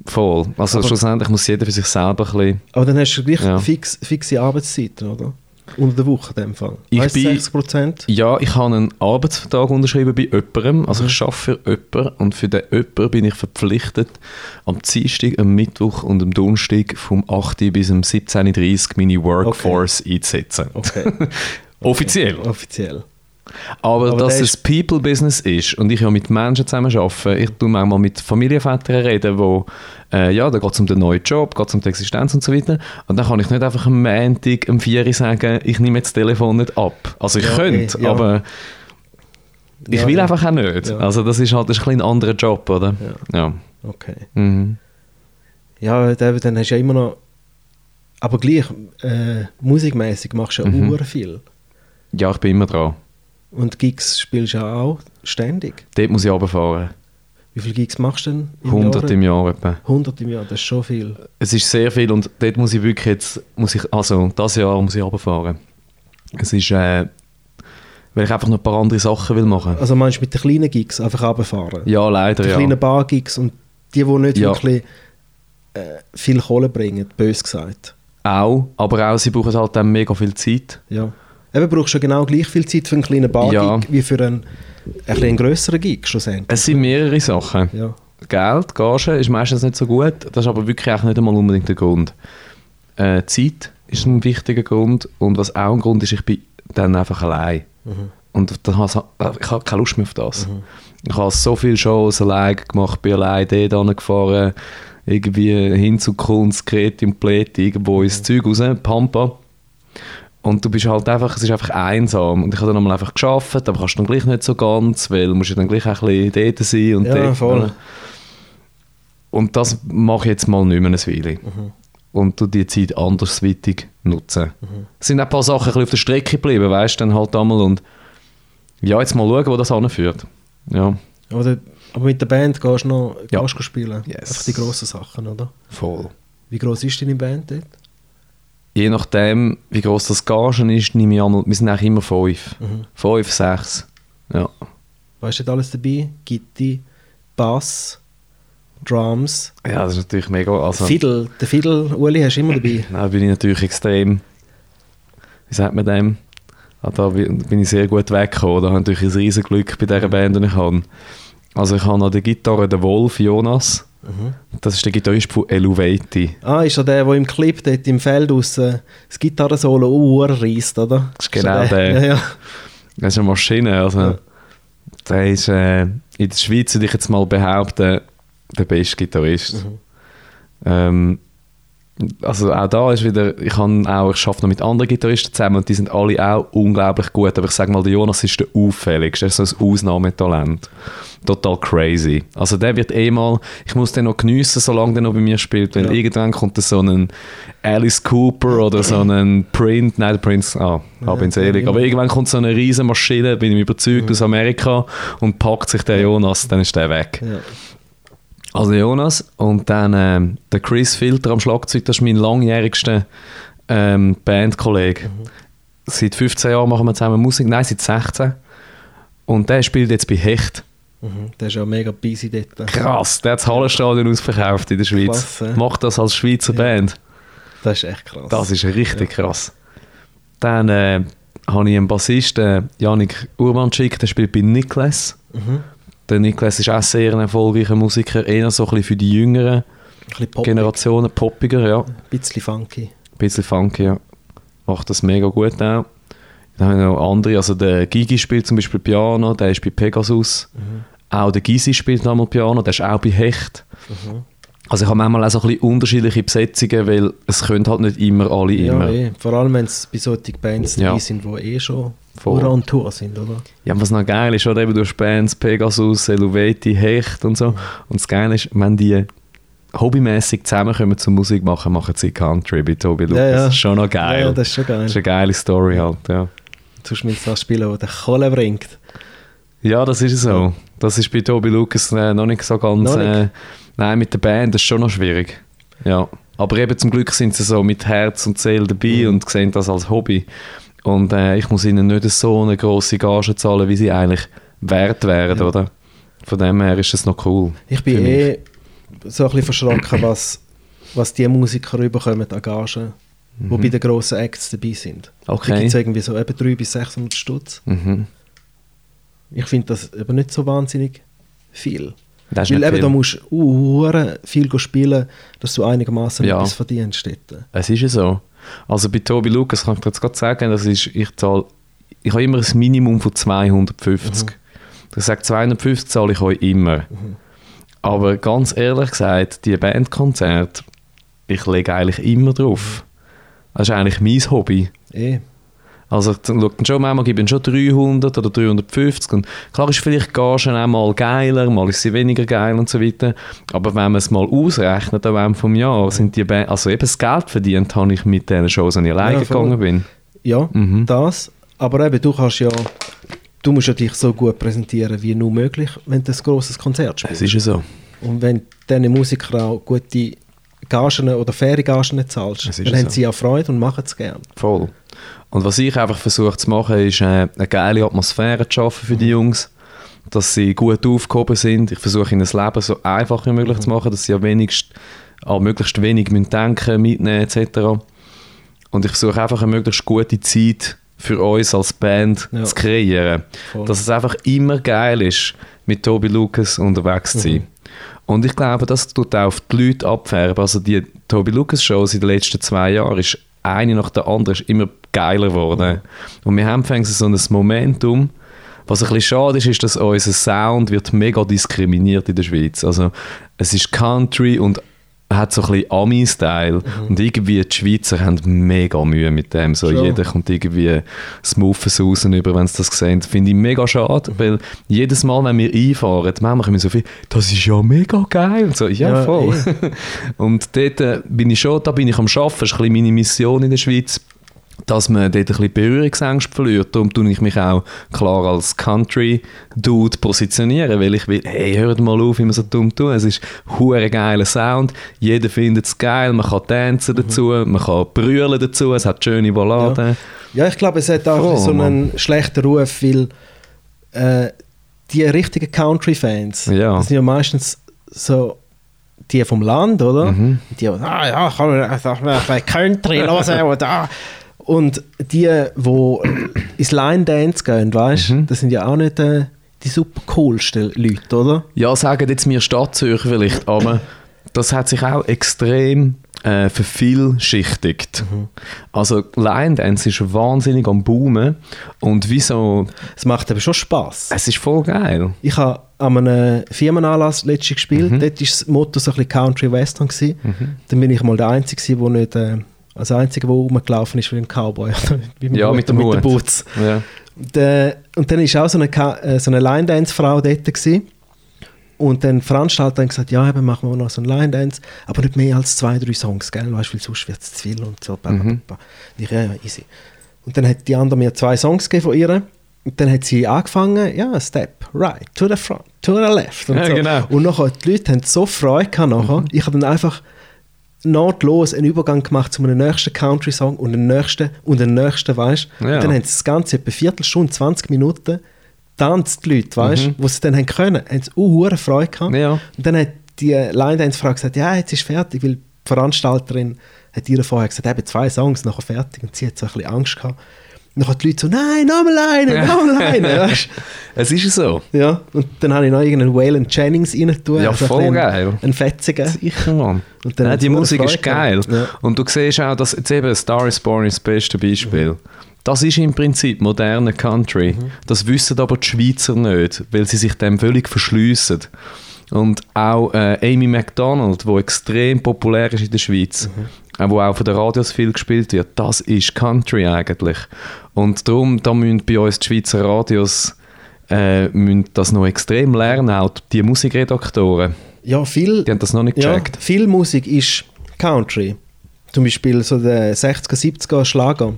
Speaker 3: Voll. Also
Speaker 1: Aber-
Speaker 3: schlussendlich muss jeder für sich selber ein bisschen
Speaker 1: Aber dann hast du gleich
Speaker 3: Ja.
Speaker 1: fix, fixe Arbeitszeiten, oder? Unter der Woche in dem Fall.
Speaker 3: Ich
Speaker 1: Weißt,
Speaker 3: bin-
Speaker 1: 60 Prozent?
Speaker 3: Ja, ich habe einen Arbeitsvertrag unterschrieben bei jemandem. Also ich arbeite für jemanden und für den jemanden bin ich verpflichtet, am Dienstag, am Mittwoch und am Donnerstag vom 8. bis am 17.30 Uhr meine Workforce einzusetzen.
Speaker 1: Okay,
Speaker 3: Offiziell.
Speaker 1: offiziell.
Speaker 3: Aber,
Speaker 1: Aber
Speaker 3: dass es People-Business ist und ich ja mit Menschen zusammen arbeite, ich tue manchmal mit Familienvätern reden, wo, äh, ja, da geht es um den neuen Job, geht es um die Existenz und so weiter. Und dann kann ich nicht einfach am Montag, am 4 Uhr sagen, ich nehme jetzt das Telefon nicht ab. Also ich
Speaker 1: Ja,
Speaker 3: könnte,
Speaker 1: eh, ja.
Speaker 3: aber ich
Speaker 1: Ja,
Speaker 3: will einfach auch nicht. Also das ist halt das ist ein, ein anderer Job, oder? Ja.
Speaker 1: Okay.
Speaker 3: Mhm.
Speaker 1: Ja, dann, hast du ja immer noch. Aber gleich, äh, musikmäßig machst du ja
Speaker 3: mhm.
Speaker 1: viel.
Speaker 3: Ja, ich bin immer dran.
Speaker 1: Und Gigs spielst du ja auch ständig.
Speaker 3: Dort muss ich runterfahren.
Speaker 1: Wie viele Gigs machst du denn? im
Speaker 3: 100
Speaker 1: Jahr?
Speaker 3: im Jahr etwa.
Speaker 1: 100 im Jahr, das ist schon viel.
Speaker 3: Es ist sehr viel und dort muss ich wirklich jetzt, muss ich, also das Jahr muss ich runterfahren. Es ist, äh, weil ich einfach noch ein paar andere Sachen will machen.
Speaker 1: Also meinst du mit den kleinen Gigs einfach runterfahren?
Speaker 3: Ja, leider,
Speaker 1: Die
Speaker 3: ja.
Speaker 1: kleinen Bar-Gigs und die, die nicht
Speaker 3: Ja.
Speaker 1: wirklich äh, viel Kohle bringen, bös gesagt.
Speaker 3: Auch, aber auch, sie brauchen halt dann mega viel Zeit.
Speaker 1: Ja. Eben brauchst du genau gleich viel Zeit für einen kleinen Bar-Gig
Speaker 3: Ja.
Speaker 1: wie für einen, ein bisschen einen grösseren Gig schlussendlich.
Speaker 3: Es sind mehrere Sachen.
Speaker 1: Ja.
Speaker 3: Geld, Gage ist meistens nicht so gut, das ist aber wirklich auch nicht einmal unbedingt der Grund. Äh, Zeit ist ein wichtiger Grund und was auch ein Grund ist, ich bin dann einfach allein. Und dann has- ich habe keine Lust mehr auf das. Ich habe so viele Shows allein gemacht, bin allein dort gefahren, irgendwie hin zu Kunst, Kreti und Pleti, irgendwo ins Zeug raus, Pampa. Und du bist halt einfach, es ist einfach einsam. Und ich habe dann einmal einfach geschafft, aber kannst dann gleich nicht so ganz, weil du musst ja dann gleich auch ein bisschen dort sein und
Speaker 1: Ja,
Speaker 3: dort.
Speaker 1: voll.
Speaker 3: Und das mache ich jetzt mal nicht mehr eine Weile.
Speaker 1: Mhm.
Speaker 3: Und du die Zeit andersweitig nutzen. Es sind auch ein paar Sachen ein bisschen auf der Strecke geblieben, weißt du, dann halt einmal und ja, jetzt mal schauen, wo das anführt. Ja,
Speaker 1: Aber, aber mit der Band gehst du noch
Speaker 3: Ja.
Speaker 1: gehst du spielen.
Speaker 3: Yes.
Speaker 1: Einfach die grossen Sachen, oder?
Speaker 3: voll.
Speaker 1: Wie groß ist deine Band dort?
Speaker 3: Je nachdem, wie groß das Gagen ist, nehme ich einmal, wir sind eigentlich immer fünf.
Speaker 1: Mhm.
Speaker 3: Fünf, sechs. Ja.
Speaker 1: Weißt du nicht alles dabei? Gitti, Bass, Drums.
Speaker 3: Ja, das ist natürlich mega. Also,
Speaker 1: Fiddle, den Fiddle, Uli, hast du immer dabei.
Speaker 3: da bin ich natürlich extrem. Wie sagt man dem? Ah, da bin bin ich sehr gut weggekommen. Da habe ich natürlich ein riesen Glück bei dieser Band, die ich habe. Also ich habe an der Gitarre den Wolf Jonas. Das ist der Gitarrist von Eluveti.
Speaker 1: Ah, ist ja der, der im Clip dort im Feld aus das Gitarrensolo urreißt, oder?
Speaker 3: Das ist genau
Speaker 1: so
Speaker 3: der.
Speaker 1: Ja, ja.
Speaker 3: Das ist eine Maschine. Also,
Speaker 1: Ja.
Speaker 3: Der ist äh, in der Schweiz, würde ich jetzt mal behaupten, der beste Gitarrist.
Speaker 1: Mhm.
Speaker 3: Ähm, also auch da ist wieder, ich, kann auch, ich arbeite noch mit anderen Gitarristen zusammen und die sind alle auch unglaublich gut, aber ich sage mal, der Jonas ist der auffälligste, er ist so ein Ausnahmetalent. Total crazy. Also der wird eh mal, ich muss den noch geniessen, solange der noch bei mir spielt, weil
Speaker 1: Ja.
Speaker 3: irgendwann kommt so ein Alice Cooper oder so ein Print, nein, der Prince, ah, hab ihn selig, aber irgendwann kommt so eine riesen Maschine, bin ich überzeugt, aus Amerika und packt sich der Jonas, dann ist der weg.
Speaker 1: Ja.
Speaker 3: Also Jonas und dann ähm, der Chris Filter am Schlagzeug, das ist mein langjährigster ähm, Bandkollege. Seit 15 Jahren machen wir zusammen Musik, nein, seit 16. Und der spielt jetzt bei Hecht.
Speaker 1: Mhm. Der ist ja mega busy dort.
Speaker 3: Krass, der hat das Hallenstadion ausverkauft in der Schweiz.
Speaker 1: Klasse.
Speaker 3: Macht das als Schweizer
Speaker 1: Ja.
Speaker 3: Band.
Speaker 1: Das ist echt krass.
Speaker 3: Das ist richtig krass. Dann äh, habe ich einen Bassisten, Janik Urban geschickt, der spielt bei Niklas.
Speaker 1: Mhm.
Speaker 3: Der Niklas ist auch sehr ein erfolgreicher Musiker, eher so ein bisschen für die jüngeren
Speaker 1: poppig,
Speaker 3: Generationen, poppiger, ja.
Speaker 1: ein bisschen funky.
Speaker 3: Ein bisschen funky, ja. Macht das mega gut auch. Dann haben wir noch andere, also der Gigi spielt zum Beispiel Piano, der ist bei Pegasus. Auch der Gisi spielt nochmal Piano, der ist auch bei Hecht. Also ich habe manchmal auch so ein bisschen unterschiedliche Besetzungen, weil es können halt nicht immer alle
Speaker 1: Ja,
Speaker 3: immer.
Speaker 1: eh. Vor allem, wenn es bei solchen Bands
Speaker 3: Ja.
Speaker 1: dabei sind, die eh schon vor on Tour sind, oder?
Speaker 3: Ja, was noch geil ist, oder eben durch Bands, Pegasus, Eluveti, Hecht und so. Und das Geile ist, wenn die hobbymäßig zusammenkommen zum Musik machen, machen sie Country bei Tobi Lucas.
Speaker 1: Ja, ja.
Speaker 3: Das ist schon noch geil.
Speaker 1: Ja, das ist schon geil.
Speaker 3: das ist eine geile Story halt, ja.
Speaker 1: Sonst müssen das spielen, der den Kohle bringt.
Speaker 3: Ja, das ist so. Das ist bei Tobi Lucas äh, noch nicht so ganz. Nein, mit der Band das ist schon noch schwierig. Ja. Aber eben zum Glück sind sie so mit Herz und Seele dabei
Speaker 1: Mhm.
Speaker 3: und sehen das als Hobby. Und äh, ich muss ihnen nicht so eine grosse Gage zahlen, wie sie eigentlich wert wären,
Speaker 1: Ja.
Speaker 3: oder? Von dem her ist das noch cool.
Speaker 1: Ich bin eh so ein bisschen verschrocken, was, was die Musiker überkommen an Gagen, die bei den grossen Acts dabei sind. Da
Speaker 3: Mhm. Okay.
Speaker 1: gibt es irgendwie so eben 300 bis 600 Stutz.
Speaker 3: Mhm.
Speaker 1: Ich finde das aber nicht so wahnsinnig viel.
Speaker 3: Das ist
Speaker 1: Weil eben,
Speaker 3: viel.
Speaker 1: da musst du viel spielen, dass du einigermaßen
Speaker 3: Ja.
Speaker 1: etwas verdienst. Dort.
Speaker 3: Es ist ja so. Also bei Tobi Lucas kann ich dir jetzt gerade sagen, das ist, ich zahle, ich habe immer ein Minimum von 250.
Speaker 1: Mhm.
Speaker 3: Ich sage, 250 zahle ich euch immer. Aber ganz ehrlich gesagt, die Bandkonzerte, ich lege eigentlich immer drauf. Das ist eigentlich mein Hobby.
Speaker 1: Eh.
Speaker 3: Also ich schaue dann schon, manchmal gebe ich schon 300 oder 350 und klar ist vielleicht Gagen auch mal geiler, mal ist sie weniger geil und so weiter, aber wenn man es mal ausrechnet an einem vom Jahr, sind die Band, also eben das Geld verdient habe ich mit den Shows, wenn ich alleine
Speaker 1: Ja,
Speaker 3: gegangen bin.
Speaker 1: Ja,
Speaker 3: Mhm.
Speaker 1: das. Aber eben, du kannst ja, du musst ja dich so gut präsentieren wie nur möglich, wenn du ein grosses Konzert
Speaker 3: Es
Speaker 1: spielst.
Speaker 3: ist ja so.
Speaker 1: Und wenn diese Musiker auch gute Gagen oder faire Gagen zahlst,
Speaker 3: Es
Speaker 1: dann
Speaker 3: ja
Speaker 1: haben
Speaker 3: so.
Speaker 1: sie ja Freude und machen es gerne.
Speaker 3: Voll. Und was ich einfach versuche zu machen, ist äh, eine geile Atmosphäre zu schaffen für die
Speaker 1: Mhm.
Speaker 3: Jungs, dass sie gut aufgehoben sind. Ich versuche ihnen das Leben so einfach wie möglich
Speaker 1: Mhm.
Speaker 3: zu machen, dass sie ja wenigst, an möglichst wenig denken, mitnehmen etc. Und ich versuche einfach eine möglichst gute Zeit für uns als Band
Speaker 1: Ja.
Speaker 3: zu kreieren.
Speaker 1: Voll.
Speaker 3: Dass es einfach immer geil ist, mit Tobi Lucas unterwegs zu sein.
Speaker 1: Mhm.
Speaker 3: Und ich glaube, das tut auch auf die Leute abfärben. Also die Tobi Lucas Shows in den letzten zwei Jahren ist eine nach der anderen ist immer geiler geworden. Und wir haben fängt so ein Momentum. Was ein bisschen schade ist, ist, dass unser Sound wird mega diskriminiert in der Schweiz. Also es ist Country und hat so ein bisschen Ami-Style. Und irgendwie die Schweizer haben mega Mühe mit dem. So jeder kommt irgendwie smoothes raus über, wenn sie das sehen. Finde ich mega schade, weil jedes Mal, wenn wir einfahren, manchmal kommen so viel, das ist ja mega geil. Und so, ja,
Speaker 1: Ja,
Speaker 3: voll. Und dort äh, bin ich schon, da bin ich am Arbeiten, das ist ein bisschen meine Mission in der Schweiz, dass man dort ein bisschen Berührungsängste verliert. Darum tue ich mich auch klar als Country-Dude positionieren, weil ich will, hey, hört mal auf, wie man so dumm tut. Es ist ein geiler Sound, jeder findet es geil, man kann tanzen dazu, man kann brüllen dazu, es hat schöne Balladen.
Speaker 1: Ja, ich glaube, es hat auch
Speaker 3: Oh,
Speaker 1: so einen
Speaker 3: Mann.
Speaker 1: schlechten Ruf, weil äh, die richtigen Country-Fans,
Speaker 3: Ja.
Speaker 1: das sind ja meistens so die vom Land, oder?
Speaker 3: Mhm.
Speaker 1: Die, ah ja, kann man ein bisschen Country hören oder ah. Und die, die ins Line Dance gehen, weißt du,
Speaker 3: Mhm.
Speaker 1: das sind ja auch nicht äh, die super coolsten Leute, oder?
Speaker 3: Ja, sagen jetzt mir Stadtzürcher vielleicht, aber das hat sich auch extrem äh, vervielschichtigt. Also Line Dance ist wahnsinnig am Boomen und wieso,
Speaker 1: Es macht aber schon Spaß.
Speaker 3: es ist voll geil.
Speaker 1: Ich habe an einem Firmenanlass letztens gespielt.
Speaker 3: Mhm.
Speaker 1: Dort war das Motto so ein bisschen Country Western. Gewesen. Dann bin ich mal der Einzige, der nicht... Äh, als Einzige, der rumgelaufen ist wie ein Cowboy. wie
Speaker 3: Ja,
Speaker 1: Hut
Speaker 3: mit dem
Speaker 1: mit den Boots.
Speaker 3: Ja.
Speaker 1: Und, äh, und dann war auch so eine, äh, so eine Line-Dance-Frau dort. Gewesen. Und dann Veranstalter haben gesagt, ja, eben machen wir noch so einen Line-Dance, aber nicht mehr als zwei, drei Songs, gell? Weißt du, weil sonst wird es zu viel und so.
Speaker 3: Mhm.
Speaker 1: ich, ja, ja, easy. Und dann hat die andere mir zwei Songs gegeben von ihr. Und dann hat sie angefangen, ja, Step, right, to the front, to the left. Und,
Speaker 3: Ja,
Speaker 1: so.
Speaker 3: genau.
Speaker 1: und nachher, die Leute haben so Freude gehabt nachher. Ich habe dann einfach nahtlos einen Übergang gemacht zu einem nächsten Country-Song und den nächsten und den nächsten, weißt du?
Speaker 3: Ja.
Speaker 1: Dann haben sie das Ganze etwa eine Viertelstunde, 20 Minuten tanzt die Leute, weißt du,
Speaker 3: Mhm.
Speaker 1: wo sie dann haben können, haben sie auch Freude gehabt.
Speaker 3: Ja.
Speaker 1: Und dann hat die Line-Dance-Frau gesagt, ja, jetzt ist fertig, weil die Veranstalterin hat ihr vorher gesagt, eben zwei Songs, nachher fertig. Und sie hat so ein bisschen Angst gehabt. Und dann hat die Leute so, nein, nochmal eine, nochmal eine, weißt
Speaker 3: Es ist so.
Speaker 1: Ja, und dann habe ich noch irgendeinen Waylon Jennings rein tun.
Speaker 3: Ja,
Speaker 1: also ein
Speaker 3: voll
Speaker 1: bisschen
Speaker 3: geil.
Speaker 1: Einen fetzigen.
Speaker 3: Sicher, Mann.
Speaker 1: Und dann
Speaker 3: Nein, die Musik
Speaker 1: Freude
Speaker 3: ist geil.
Speaker 1: Ja.
Speaker 3: Und du siehst auch, dass jetzt eben Star is Born ist das beste Beispiel. Das ist im Prinzip moderne Country. Das wissen aber die Schweizer nicht, weil sie sich dem völlig verschliessen. Und auch äh, Amy MacDonald, wo extrem populär ist in der Schweiz, äh, wo auch von den Radios viel gespielt wird, das ist Country eigentlich. Und darum, da müssen bei uns die Schweizer Radios äh, müssen das noch extrem lernen, auch die Musikredaktoren.
Speaker 1: Ja, viel,
Speaker 3: Die haben das noch nicht
Speaker 1: ja,
Speaker 3: gecheckt.
Speaker 1: viel Musik ist Country. Zum Beispiel so der 60er, 70er Schlager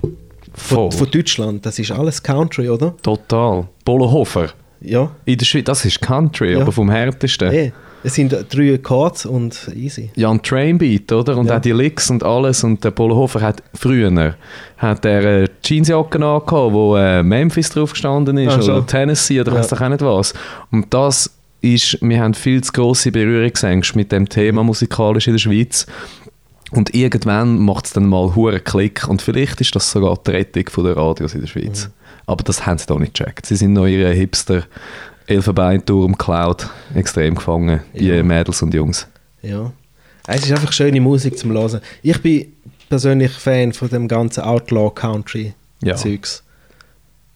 Speaker 1: von, von Deutschland. Das ist alles Country, oder?
Speaker 3: Total. Polohofer.
Speaker 1: Ja.
Speaker 3: In der Schweiz, das ist Country,
Speaker 1: Ja.
Speaker 3: aber vom härtesten.
Speaker 1: Eh, es sind drei Chords und easy.
Speaker 3: Ja, ein Trainbeat, oder? Und
Speaker 1: Ja.
Speaker 3: auch die Licks und alles. Und der Polohofer hat früher hat er äh, Jeansjacke angehabt, wo äh, Memphis drauf gestanden ist,
Speaker 1: Ah, schon.
Speaker 3: oder Tennessee, oder
Speaker 1: Ja.
Speaker 3: weiß ich auch nicht was. Und das ist, wir haben viel zu grosse Berührungsängste mit dem Thema musikalisch in der Schweiz. Und irgendwann macht es dann mal hure Klick und vielleicht ist das sogar die Rettung der Radios in der Schweiz.
Speaker 1: Mhm.
Speaker 3: Aber das haben sie da nicht gecheckt. Sie sind noch ihre Hipster Elfenbeinturm Cloud extrem gefangen, die
Speaker 1: Ja.
Speaker 3: Mädels und Jungs.
Speaker 1: Ja. Es ist einfach schöne Musik zum Hören. Ich bin persönlich Fan von dem ganzen Outlaw Country
Speaker 3: Ja.
Speaker 1: Zeugs.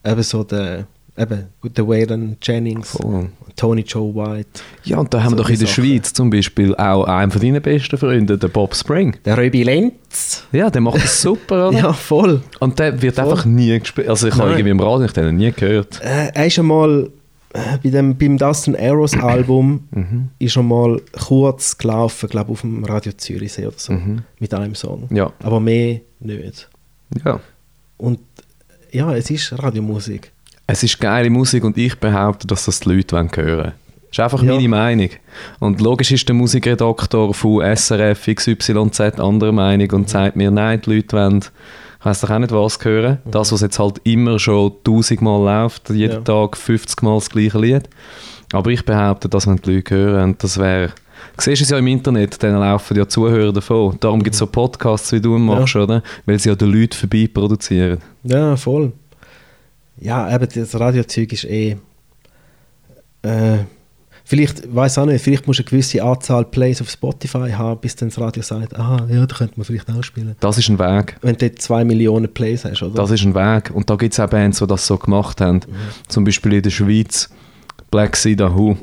Speaker 1: Eben so der, eben, der Waylon Jennings,
Speaker 3: Voll.
Speaker 1: Tony Joe White,
Speaker 3: Ja, und da haben
Speaker 1: So
Speaker 3: wir doch in der
Speaker 1: Sachen.
Speaker 3: Schweiz zum Beispiel auch einen von deinen besten Freunden, den Bob Spring.
Speaker 1: der Röbi Lenz.
Speaker 3: Ja, der macht das super, oder?
Speaker 1: Ja, voll.
Speaker 3: Und der wird
Speaker 1: Voll.
Speaker 3: einfach nie gespielt. Also ich habe irgendwie im Radio ich habe den nie gehört.
Speaker 1: Äh, er ist einmal bei dem, beim Dustin Arrows Album
Speaker 3: Mhm.
Speaker 1: ist schon mal kurz gelaufen, glaube auf dem Radio Zürichsee oder so,
Speaker 3: Mhm.
Speaker 1: mit einem Song.
Speaker 3: Ja.
Speaker 1: Aber mehr nicht.
Speaker 3: ja.
Speaker 1: Und ja, es ist Radiomusik.
Speaker 3: Es ist geile Musik und ich behaupte, dass das die Leute hören wollen. Das ist einfach
Speaker 1: Ja.
Speaker 3: meine Meinung. Und logisch ist der Musikredaktor von SRF XYZ anderer Meinung und sagt mir, nein, die Leute wollen, weiss doch auch nicht was hören. Das, was jetzt halt immer schon tausendmal läuft, jeden
Speaker 1: Ja.
Speaker 3: Tag 50 Mal das gleiche Lied. Aber ich behaupte, dass wenn die Leute hören, und das wäre... Du siehst es ja im Internet, dann laufen ja Zuhörer davon. Darum gibt es so Podcasts, wie du machst, oder? Weil sie ja den Leuten vorbei produzieren.
Speaker 1: Ja, voll. Ja, eben das Radiozeug ist eh. Äh, vielleicht, weiß auch nicht, vielleicht musst du eine gewisse Anzahl Plays auf Spotify haben, bis dann das Radio sagt, aha, ja, da könnte man vielleicht auch spielen.
Speaker 3: Das ist ein Weg.
Speaker 1: Wenn du dort zwei Millionen Plays hast, oder?
Speaker 3: Das ist ein Weg. Und da gibt es auch Bands, die das so gemacht haben. Zum Beispiel in der Schweiz, Black Sea Who.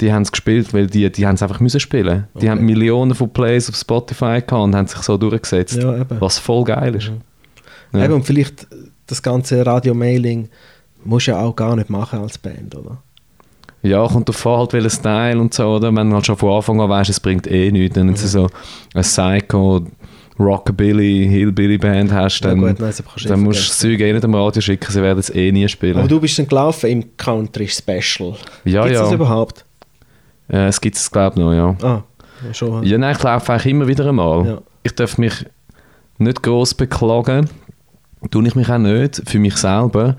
Speaker 3: Die haben es gespielt, weil die, die haben es einfach müssen spielen. Die
Speaker 1: Okay.
Speaker 3: haben Millionen von Plays auf Spotify gehabt und haben sich so durchgesetzt.
Speaker 1: Ja.
Speaker 3: Was voll geil ist. Ja.
Speaker 1: Eben, und vielleicht das ganze Radio-Mailing musst du ja auch gar nicht machen als Band, oder?
Speaker 3: Ja, kommt auf an, halt welchen Style und so, oder? Wenn du halt schon von Anfang an weißt, es bringt eh nichts, dann wenn du so eine Psycho, Rockabilly, Hillbilly-Band hast,
Speaker 1: Ja,
Speaker 3: dann,
Speaker 1: gut, nein, du eh
Speaker 3: dann musst du das. Zeug eh nicht am Radio schicken, sie werden es eh nie spielen.
Speaker 1: Aber du bist dann gelaufen im Country-Special.
Speaker 3: ja,
Speaker 1: Gibt's
Speaker 3: ja.
Speaker 1: das überhaupt?
Speaker 3: Äh, es gibt es, glaube ich, noch, ja.
Speaker 1: Ah, ja, schon.
Speaker 3: Ja, nein, ich laufe eigentlich immer wieder einmal.
Speaker 1: Ja.
Speaker 3: Ich darf mich nicht gross beklagen. Tue ich mich auch nicht, für mich selber.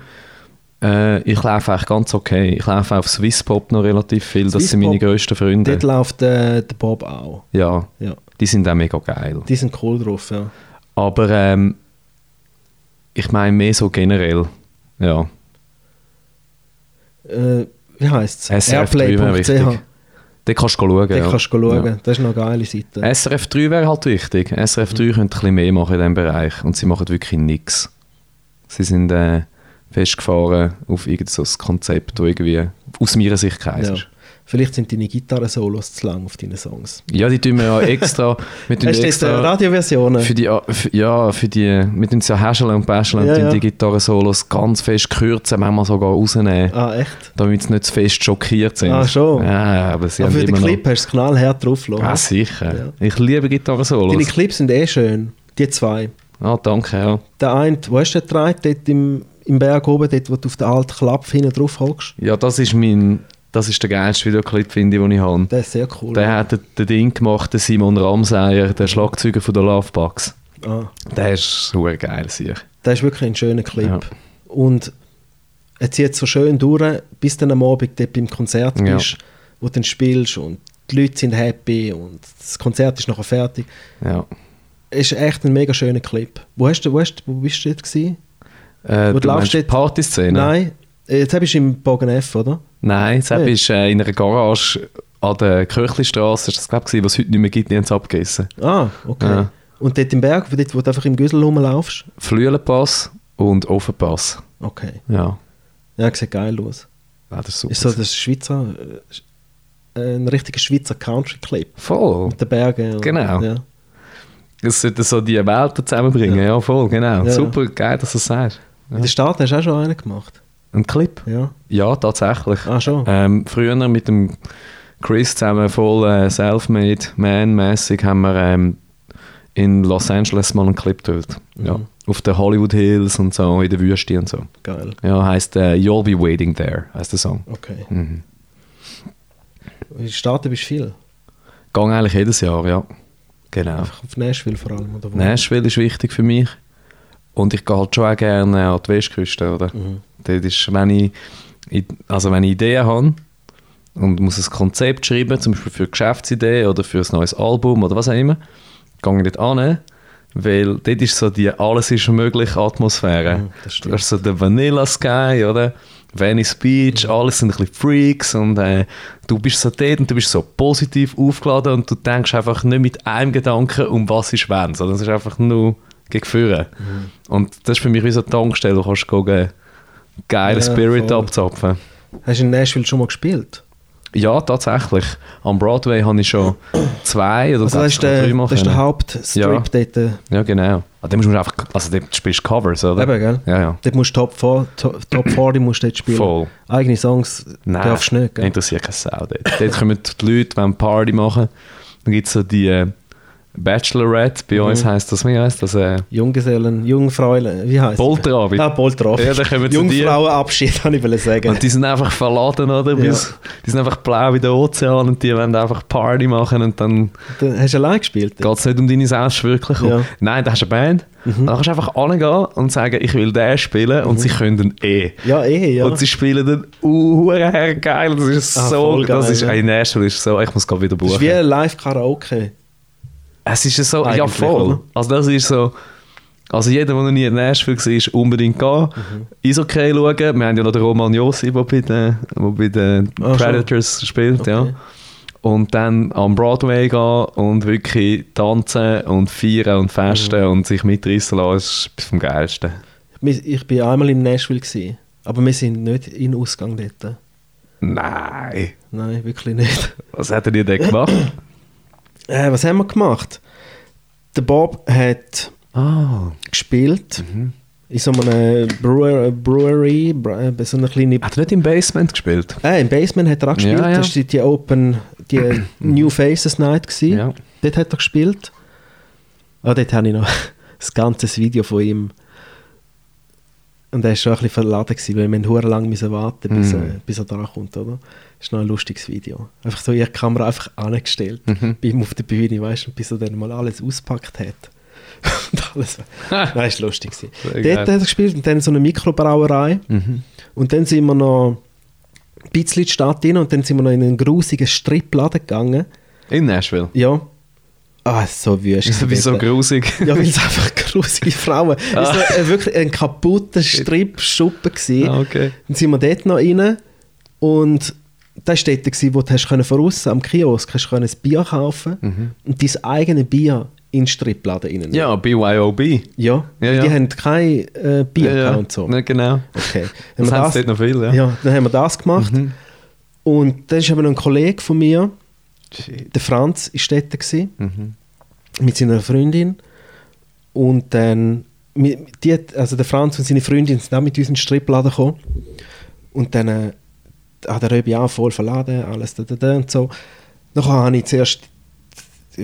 Speaker 3: Äh, ich laufe eigentlich ganz okay. Ich laufe auf Swisspop noch relativ viel. Das sind meine grössten Freunde.
Speaker 1: Dort läuft äh, der Bob auch.
Speaker 3: Ja,
Speaker 1: Ja.
Speaker 3: die sind auch mega geil.
Speaker 1: Die sind cool drauf, ja.
Speaker 3: Aber ähm, ich meine mehr so generell. Ja.
Speaker 1: Äh, wie heisst es?
Speaker 3: SRF 3 wäre wichtig.
Speaker 1: Airplay.ch.
Speaker 3: Da kannst du schauen. Ja.
Speaker 1: kannst du schauen.
Speaker 3: Ja.
Speaker 1: Das ist noch eine geile Seite.
Speaker 3: SRF 3 wäre halt wichtig. SRF 3 könnte ein bisschen mehr machen in diesem Bereich. Und sie machen wirklich nichts. Sie sind äh, festgefahren auf irgendein so Konzept, das irgendwie aus meiner Sicht keins
Speaker 1: Ja.
Speaker 3: ist.
Speaker 1: Vielleicht sind deine Gitarren-Solos zu lang auf deinen Songs.
Speaker 3: Ja, die tun wir ja extra. wir tun
Speaker 1: Hast du
Speaker 3: die
Speaker 1: jetzt
Speaker 3: extra
Speaker 1: Radioversionen?
Speaker 3: für die, für, ja, für die, mit uns ja häscheln und basteln
Speaker 1: Ja,
Speaker 3: und
Speaker 1: ja.
Speaker 3: die Gitarren-Solos ganz fest kürzen, manchmal sogar rausnehmen,
Speaker 1: Ah, echt?
Speaker 3: damit sie nicht zu fest schockiert sind.
Speaker 1: Ah, schon.
Speaker 3: Ja, aber sie
Speaker 1: Aber
Speaker 3: haben
Speaker 1: für den Clip
Speaker 3: noch...
Speaker 1: hast du es knallhart drauf lassen.
Speaker 3: Ah, sicher.
Speaker 1: Ja.
Speaker 3: Ich liebe Gitarren-Solos.
Speaker 1: Deine Clips sind eh schön. Die zwei.
Speaker 3: Ah, danke, ja.
Speaker 1: Der eine, wo hast du den getragen? Dort im, im Berg oben, dort, wo du auf den alten Klapp hinten drauf hockst.
Speaker 3: Ja, das ist mein... Das ist der geilste Videoclip, finde ich, den ich habe.
Speaker 1: Der ist sehr cool.
Speaker 3: Der hat den, Ding gemacht, der Simon Ramseyer, der Schlagzeuger von der Lovebugs.
Speaker 1: ah,
Speaker 3: Der ist super geil, sicher.
Speaker 1: der ist wirklich ein schöner Clip.
Speaker 3: Ja.
Speaker 1: Und er zieht so schön durch, bis du dann am Abend dort beim Konzert
Speaker 3: Ja.
Speaker 1: bist, wo du dann spielst und die Leute sind happy und das Konzert ist nachher fertig.
Speaker 3: Ja.
Speaker 1: Es ist echt ein mega schöner Clip. Wo, hast du, wo, hast, wo bist du dort gewesen?
Speaker 3: Äh,
Speaker 1: Wo
Speaker 3: du
Speaker 1: dort-
Speaker 3: Partyszene?
Speaker 1: Nein, äh, jetzt bist du im Bogen F, oder?
Speaker 3: Nein, Sepp
Speaker 1: Nicht?
Speaker 3: ist äh, in einer Garage an der Kirchlistrasse, ist das glaube ich, was es heute nicht mehr gibt, die haben es abgerissen.
Speaker 1: Ah, okay.
Speaker 3: Ja.
Speaker 1: Und dort im Berg, wo, dort, wo du einfach im Güssel rumlaufst?
Speaker 3: Flüelenpass und Offenpass.
Speaker 1: Okay.
Speaker 3: Ja,
Speaker 1: Ja, sieht geil aus.
Speaker 3: ja das ist super.
Speaker 1: Ist so das Schweizer, äh, ein richtiger Schweizer Country-Clip.
Speaker 3: voll.
Speaker 1: Mit den Bergen. Und,
Speaker 3: Genau.
Speaker 1: Ja.
Speaker 3: Das sollte so die Welten zusammenbringen, ja, voll, genau.
Speaker 1: Ja.
Speaker 3: Super, geil, dass du das sagst.
Speaker 1: In den Staaten hast du auch schon einen gemacht.
Speaker 3: Ein Clip?
Speaker 1: Ja.
Speaker 3: Ja, tatsächlich.
Speaker 1: Ah, schon.
Speaker 3: Ähm, früher mit dem Chris zusammen voll äh, self-made man-mäßig haben wir ähm, in Los Angeles mal einen Clip gedreht. Ja.
Speaker 1: Mhm.
Speaker 3: Auf den Hollywood Hills und so, in der Wüste und so.
Speaker 1: Geil.
Speaker 3: Ja, heißt äh, You'll Be Waiting There, heißt der Song.
Speaker 1: Okay.
Speaker 3: Mhm.
Speaker 1: In den Staaten bist du viel.
Speaker 3: Gang eigentlich jedes Jahr, ja. Genau.
Speaker 1: Einfach auf Nashville vor allem. Oder wo?
Speaker 3: Nashville ist wichtig für mich. Und ich gehe halt schon auch gerne an die Westküste, oder?
Speaker 1: Mhm.
Speaker 3: Dort ist, wenn ich, also wenn ich Ideen habe und muss ein Konzept schreiben, zum Beispiel für eine Geschäftsidee oder für ein neues Album oder was auch immer, gehe ich dort an, weil dort ist so die «Alles ist möglich» Atmosphäre.
Speaker 1: Mhm, das stimmt.
Speaker 3: das ist so der Vanilla Sky, oder? Venice Beach,
Speaker 1: Mhm.
Speaker 3: alles sind ein bisschen Freaks und äh, du bist so dort und du bist so positiv aufgeladen und du denkst einfach nicht mit einem Gedanken, um was ist wenn, sondern es ist einfach nur gegen vorne.
Speaker 1: Mhm.
Speaker 3: Und das ist für mich wie so eine Tankstelle, du kannst gehen, geile
Speaker 1: Ja,
Speaker 3: Spirit
Speaker 1: voll.
Speaker 3: abzapfen.
Speaker 1: Hast du in Nashville schon mal gespielt?
Speaker 3: Ja, tatsächlich. Am Broadway habe ich schon zwei oder
Speaker 1: Also das ist der,
Speaker 3: dreimal
Speaker 1: das ist der. Hauptstrip
Speaker 3: Ja.
Speaker 1: dort. äh,
Speaker 3: Ja, genau. Dann musst du einfach, also dort spielst du Covers, oder?
Speaker 1: Eben, gell?
Speaker 3: Ja, ja.
Speaker 1: Dort musst du Top, 4, Top, Top 40 musst du dort spielen.
Speaker 3: Voll.
Speaker 1: Eigene Songs
Speaker 3: Nein,
Speaker 1: darfst du nicht, gell?
Speaker 3: interessiert keine Sau dort. dort kommen die Leute, wollen Party machen. Dann gibt es so die äh, Bachelorette, bei uns heisst das, wie heisst das? Äh,
Speaker 1: Junggesellen, Jungfräulein, wie heißt
Speaker 3: Polterabend.
Speaker 1: Ah, Polterabend.
Speaker 3: Ja.
Speaker 1: Jungfrauenabschied, kann ich sagen.
Speaker 3: Und die sind einfach verladen, oder?
Speaker 1: Ja.
Speaker 3: Bis, Die sind einfach blau wie der Ozean und die wollen einfach Party machen und dann
Speaker 1: Dann hast du allein gespielt?
Speaker 3: geht es nicht um deine Selbstverwirklichung.
Speaker 1: Ja.
Speaker 3: Nein, da hast du eine Band. Dann kannst du einfach angehen und sagen, ich will den spielen und sie können dann eh.
Speaker 1: Ja, eh, ja.
Speaker 3: Und sie spielen dann uh, geil. Das ist
Speaker 1: Ah,
Speaker 3: so,
Speaker 1: geil,
Speaker 3: das ist,
Speaker 1: ja.
Speaker 3: ein Nashville ist so, ich muss gerade wieder
Speaker 1: das ist
Speaker 3: buchen.
Speaker 1: wie ein Live-Karaoke.
Speaker 3: Es ist ja so, ja voll.
Speaker 1: oder?
Speaker 3: Also das ist so, also jeder, der noch nie in Nashville war, ist unbedingt gehen.
Speaker 1: Mhm.
Speaker 3: Eishockey schauen. Wir haben ja noch den Roman Josi, der bei den, der bei den
Speaker 1: schon.
Speaker 3: Predators spielt. Ja.
Speaker 1: Okay.
Speaker 3: Und dann am Broadway gehen und wirklich tanzen und feiern und festen
Speaker 1: Mhm.
Speaker 3: und sich mitreißen lassen, ist vom Geilsten.
Speaker 1: Ich war einmal in Nashville, gewesen, aber wir sind nicht in Ausgang dort.
Speaker 3: Nein.
Speaker 1: Nein, wirklich nicht.
Speaker 3: Was hat dir denn gemacht?
Speaker 1: Äh, was haben wir gemacht? Der Bob hat
Speaker 3: Ah.
Speaker 1: gespielt
Speaker 3: Mhm.
Speaker 1: in so einer Brewer, Brewery, Bre- äh, so eine kleine...
Speaker 3: Hat er nicht im Basement gespielt?
Speaker 1: Äh, Im Basement hat er auch gespielt.
Speaker 3: Ja, ja.
Speaker 1: Das war die, Open, die New Faces Night. Gewesen.
Speaker 3: Ja.
Speaker 1: Dort hat er gespielt. Ah, dort habe ich noch das ganze Video von ihm. Und er war schon ein bisschen verladen, gewesen, weil wir haben verdammt lang müssen warten bis,
Speaker 3: Mhm.
Speaker 1: äh, bis er da kommt, oder? Das ist noch ein lustiges Video. Einfach so ihre Kamera einfach angestellt,
Speaker 3: Mhm.
Speaker 1: bei ihm auf der Bühne, weißt du, bis er dann mal alles auspackt hat. und alles. Nein, ist lustig. Dort hat er gespielt und dann so eine Mikrobrauerei.
Speaker 3: Mhm.
Speaker 1: Und dann sind wir noch ein bisschen in die Stadt rein und dann sind wir noch in einen grusigen Stripladen gegangen.
Speaker 3: In Nashville.
Speaker 1: Ja. Ah, so wüst.
Speaker 3: Wieso
Speaker 1: dort.
Speaker 3: grusig?
Speaker 1: Ja, weil es einfach grusige Frauen. Es war so, äh, wirklich ein kaputter Strip-Schuppen.
Speaker 3: Ah, okay.
Speaker 1: Dann sind wir dort noch rein und das war dort, wo du hast können von aussen am Kiosk hast können ein Bier kaufen und dein eigenes Bier in den Stripladen rein.
Speaker 3: Mhm. Ja, BYOB.
Speaker 1: Ja,
Speaker 3: Ja, ja.
Speaker 1: die haben kein äh, Bier
Speaker 3: ja, ja.
Speaker 1: und so.
Speaker 3: Ja, genau.
Speaker 1: Okay. Dann
Speaker 3: Das
Speaker 1: haben
Speaker 3: dort noch viel, ja.
Speaker 1: ja, dann haben wir das gemacht. Und dann ist noch ein Kollege von mir, der Franz, ist dort gewesen,
Speaker 3: Mhm.
Speaker 1: mit seiner Freundin. Und dann, die, also der Franz und seine Freundin sind auch mit uns in den Stripladen gekommen. Und dann äh, hat der Röbi auch voll verladen, alles da, da, da und so. Dann habe ich zuerst,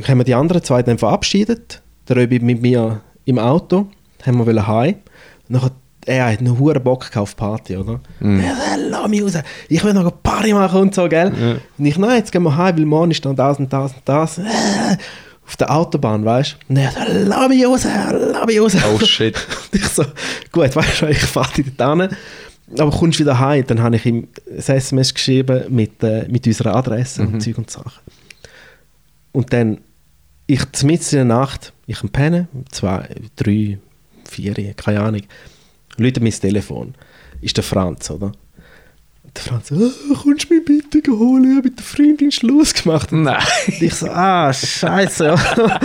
Speaker 1: haben wir die anderen zwei dann verabschiedet. Der Röbi mit mir im Auto, haben wir heim. Hat er hat einen hohen Bock auf Party, oder? Ja, lass mich raus, ich will noch eine Party machen und so, gell?
Speaker 3: Ja.
Speaker 1: Und ich, nein, jetzt gehen wir heim, weil morgen ist dann das und das und das. Auf der Autobahn, weißt du? Und er so, lass mich raus, lass mich raus.
Speaker 3: Oh shit.
Speaker 1: Und ich so, gut, weißt du, ich fahre dich dort hin, aber kommst wieder heim. Dann habe ich ihm ein SMS geschrieben mit, äh, mit unserer Adresse und Zeug und Sachen. Und dann, ich mitten in der Nacht, ich am Pennen, zwei, drei, vier, keine Ahnung, läutet mein Telefon. Ist der Franz, oder? Der Franz so, «Ah, kommst du mich bitte holen? Ich habe mit der Freundin Schluss gemacht.
Speaker 3: Nein.
Speaker 1: Und ich so, ah, scheiße.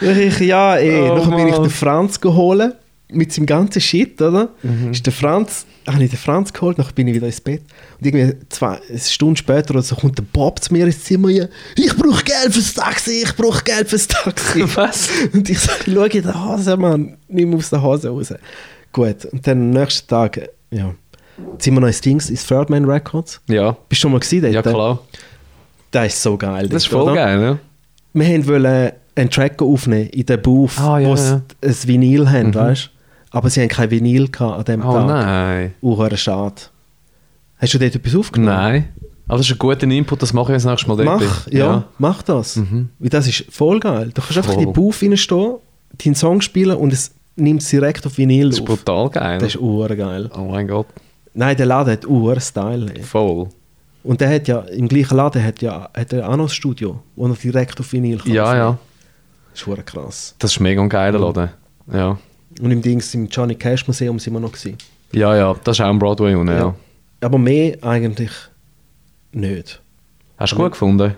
Speaker 1: Ich, ja eh.
Speaker 3: Oh,
Speaker 1: Nachher bin ich den Franz geholt mit seinem ganzen Shit, oder?
Speaker 3: Mhm.
Speaker 1: Ist der Franz, habe ich den Franz geholt, nachher bin ich wieder ins Bett. Und irgendwie zwei eine Stunde später oder so kommt der Bob zu mir ins Zimmer. Ich brauche Geld fürs Taxi, ich brauche Geld fürs Taxi.
Speaker 3: Was?
Speaker 1: Und ich so, schau in den Hose, Mann, nimm aus der Hose raus. Gut, und dann am nächsten Tag, ja, jetzt sind wir noch ins Dings, ins Third Man Records.
Speaker 3: Ja.
Speaker 1: Bist du schon mal gesehen
Speaker 3: Ja, klar.
Speaker 1: Das ist so geil.
Speaker 3: Das ist
Speaker 1: dort,
Speaker 3: voll
Speaker 1: oder?
Speaker 3: geil, ja.
Speaker 1: Wir wollten einen Track aufnehmen in der Booth,
Speaker 3: Ah, ja,
Speaker 1: wo sie
Speaker 3: ja.
Speaker 1: ein Vinyl haben, weißt du? Aber sie haben kein Vinyl an dem
Speaker 3: Oh
Speaker 1: Tag.
Speaker 3: nein.
Speaker 1: Uh, schade. Hast du dort etwas aufgenommen?
Speaker 3: Nein. Aber das ist ein guter Input, das mache ich das nächste Mal.
Speaker 1: Mach, ja, mach das. Weil das ist voll geil. Du kannst einfach in die
Speaker 3: Voll.
Speaker 1: Booth reinstehen, deinen Song spielen und es nimmt es direkt auf Vinyl
Speaker 3: Das ist
Speaker 1: auf.
Speaker 3: brutal geil.
Speaker 1: Das ist urgeil.
Speaker 3: oh mein Gott.
Speaker 1: Nein, der Laden hat ur-Style.
Speaker 3: Voll.
Speaker 1: Und der hat ja, im gleichen Laden hat ja hat er auch noch ein Studio, wo er direkt auf Vinyl kann.
Speaker 3: Ja, ja.
Speaker 1: Das ist krass.
Speaker 3: Das ist mega ein geiler Laden. Ja.
Speaker 1: Und im Dings, im Johnny Cash Museum sind wir noch gewesen.
Speaker 3: Ja, ja. Das ist auch am Broadway unten, ja.
Speaker 1: Aber mehr eigentlich nicht.
Speaker 3: Hast du gut gefunden?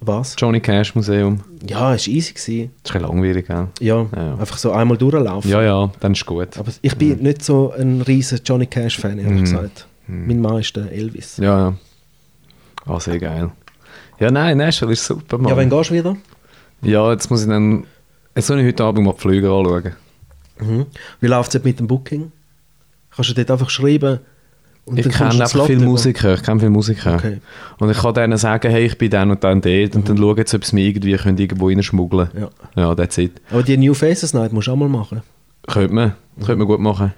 Speaker 1: Was?
Speaker 3: Johnny Cash Museum.
Speaker 1: Ja, es war easy. Gewesen.
Speaker 3: Das ist ein langweilig, gell?
Speaker 1: Ja,
Speaker 3: Ja.
Speaker 1: einfach so einmal durchlaufen.
Speaker 3: Ja, ja, dann ist gut.
Speaker 1: Aber ich bin nicht so ein riesen Johnny Cash-Fan, ehrlich gesagt. Mein Mann ist der Elvis.
Speaker 3: Mhm. Ja, ja. Ah, sehr geil. Ja, nein, Nashville ist super, Mann.
Speaker 1: Ja, wann gehst du wieder?
Speaker 3: Ja, jetzt muss ich dann... Jetzt soll ich heute Abend mal die Flüge anschauen.
Speaker 1: Mhm. Wie läuft es mit dem Booking? Kannst du dort einfach schreiben? Und
Speaker 3: ich kenne einfach viele? Musiker, ich kenne viele Musiker.
Speaker 1: Okay.
Speaker 3: Und ich kann denen sagen, hey, ich bin dann und dann dort und dann schauen sie, ob sie mich irgendwie können irgendwo reinschmuggeln
Speaker 1: Ja.
Speaker 3: Ja, that's it.
Speaker 1: Aber die New Faces Night musst du auch mal machen.
Speaker 3: Könnte man, könnte man gut machen.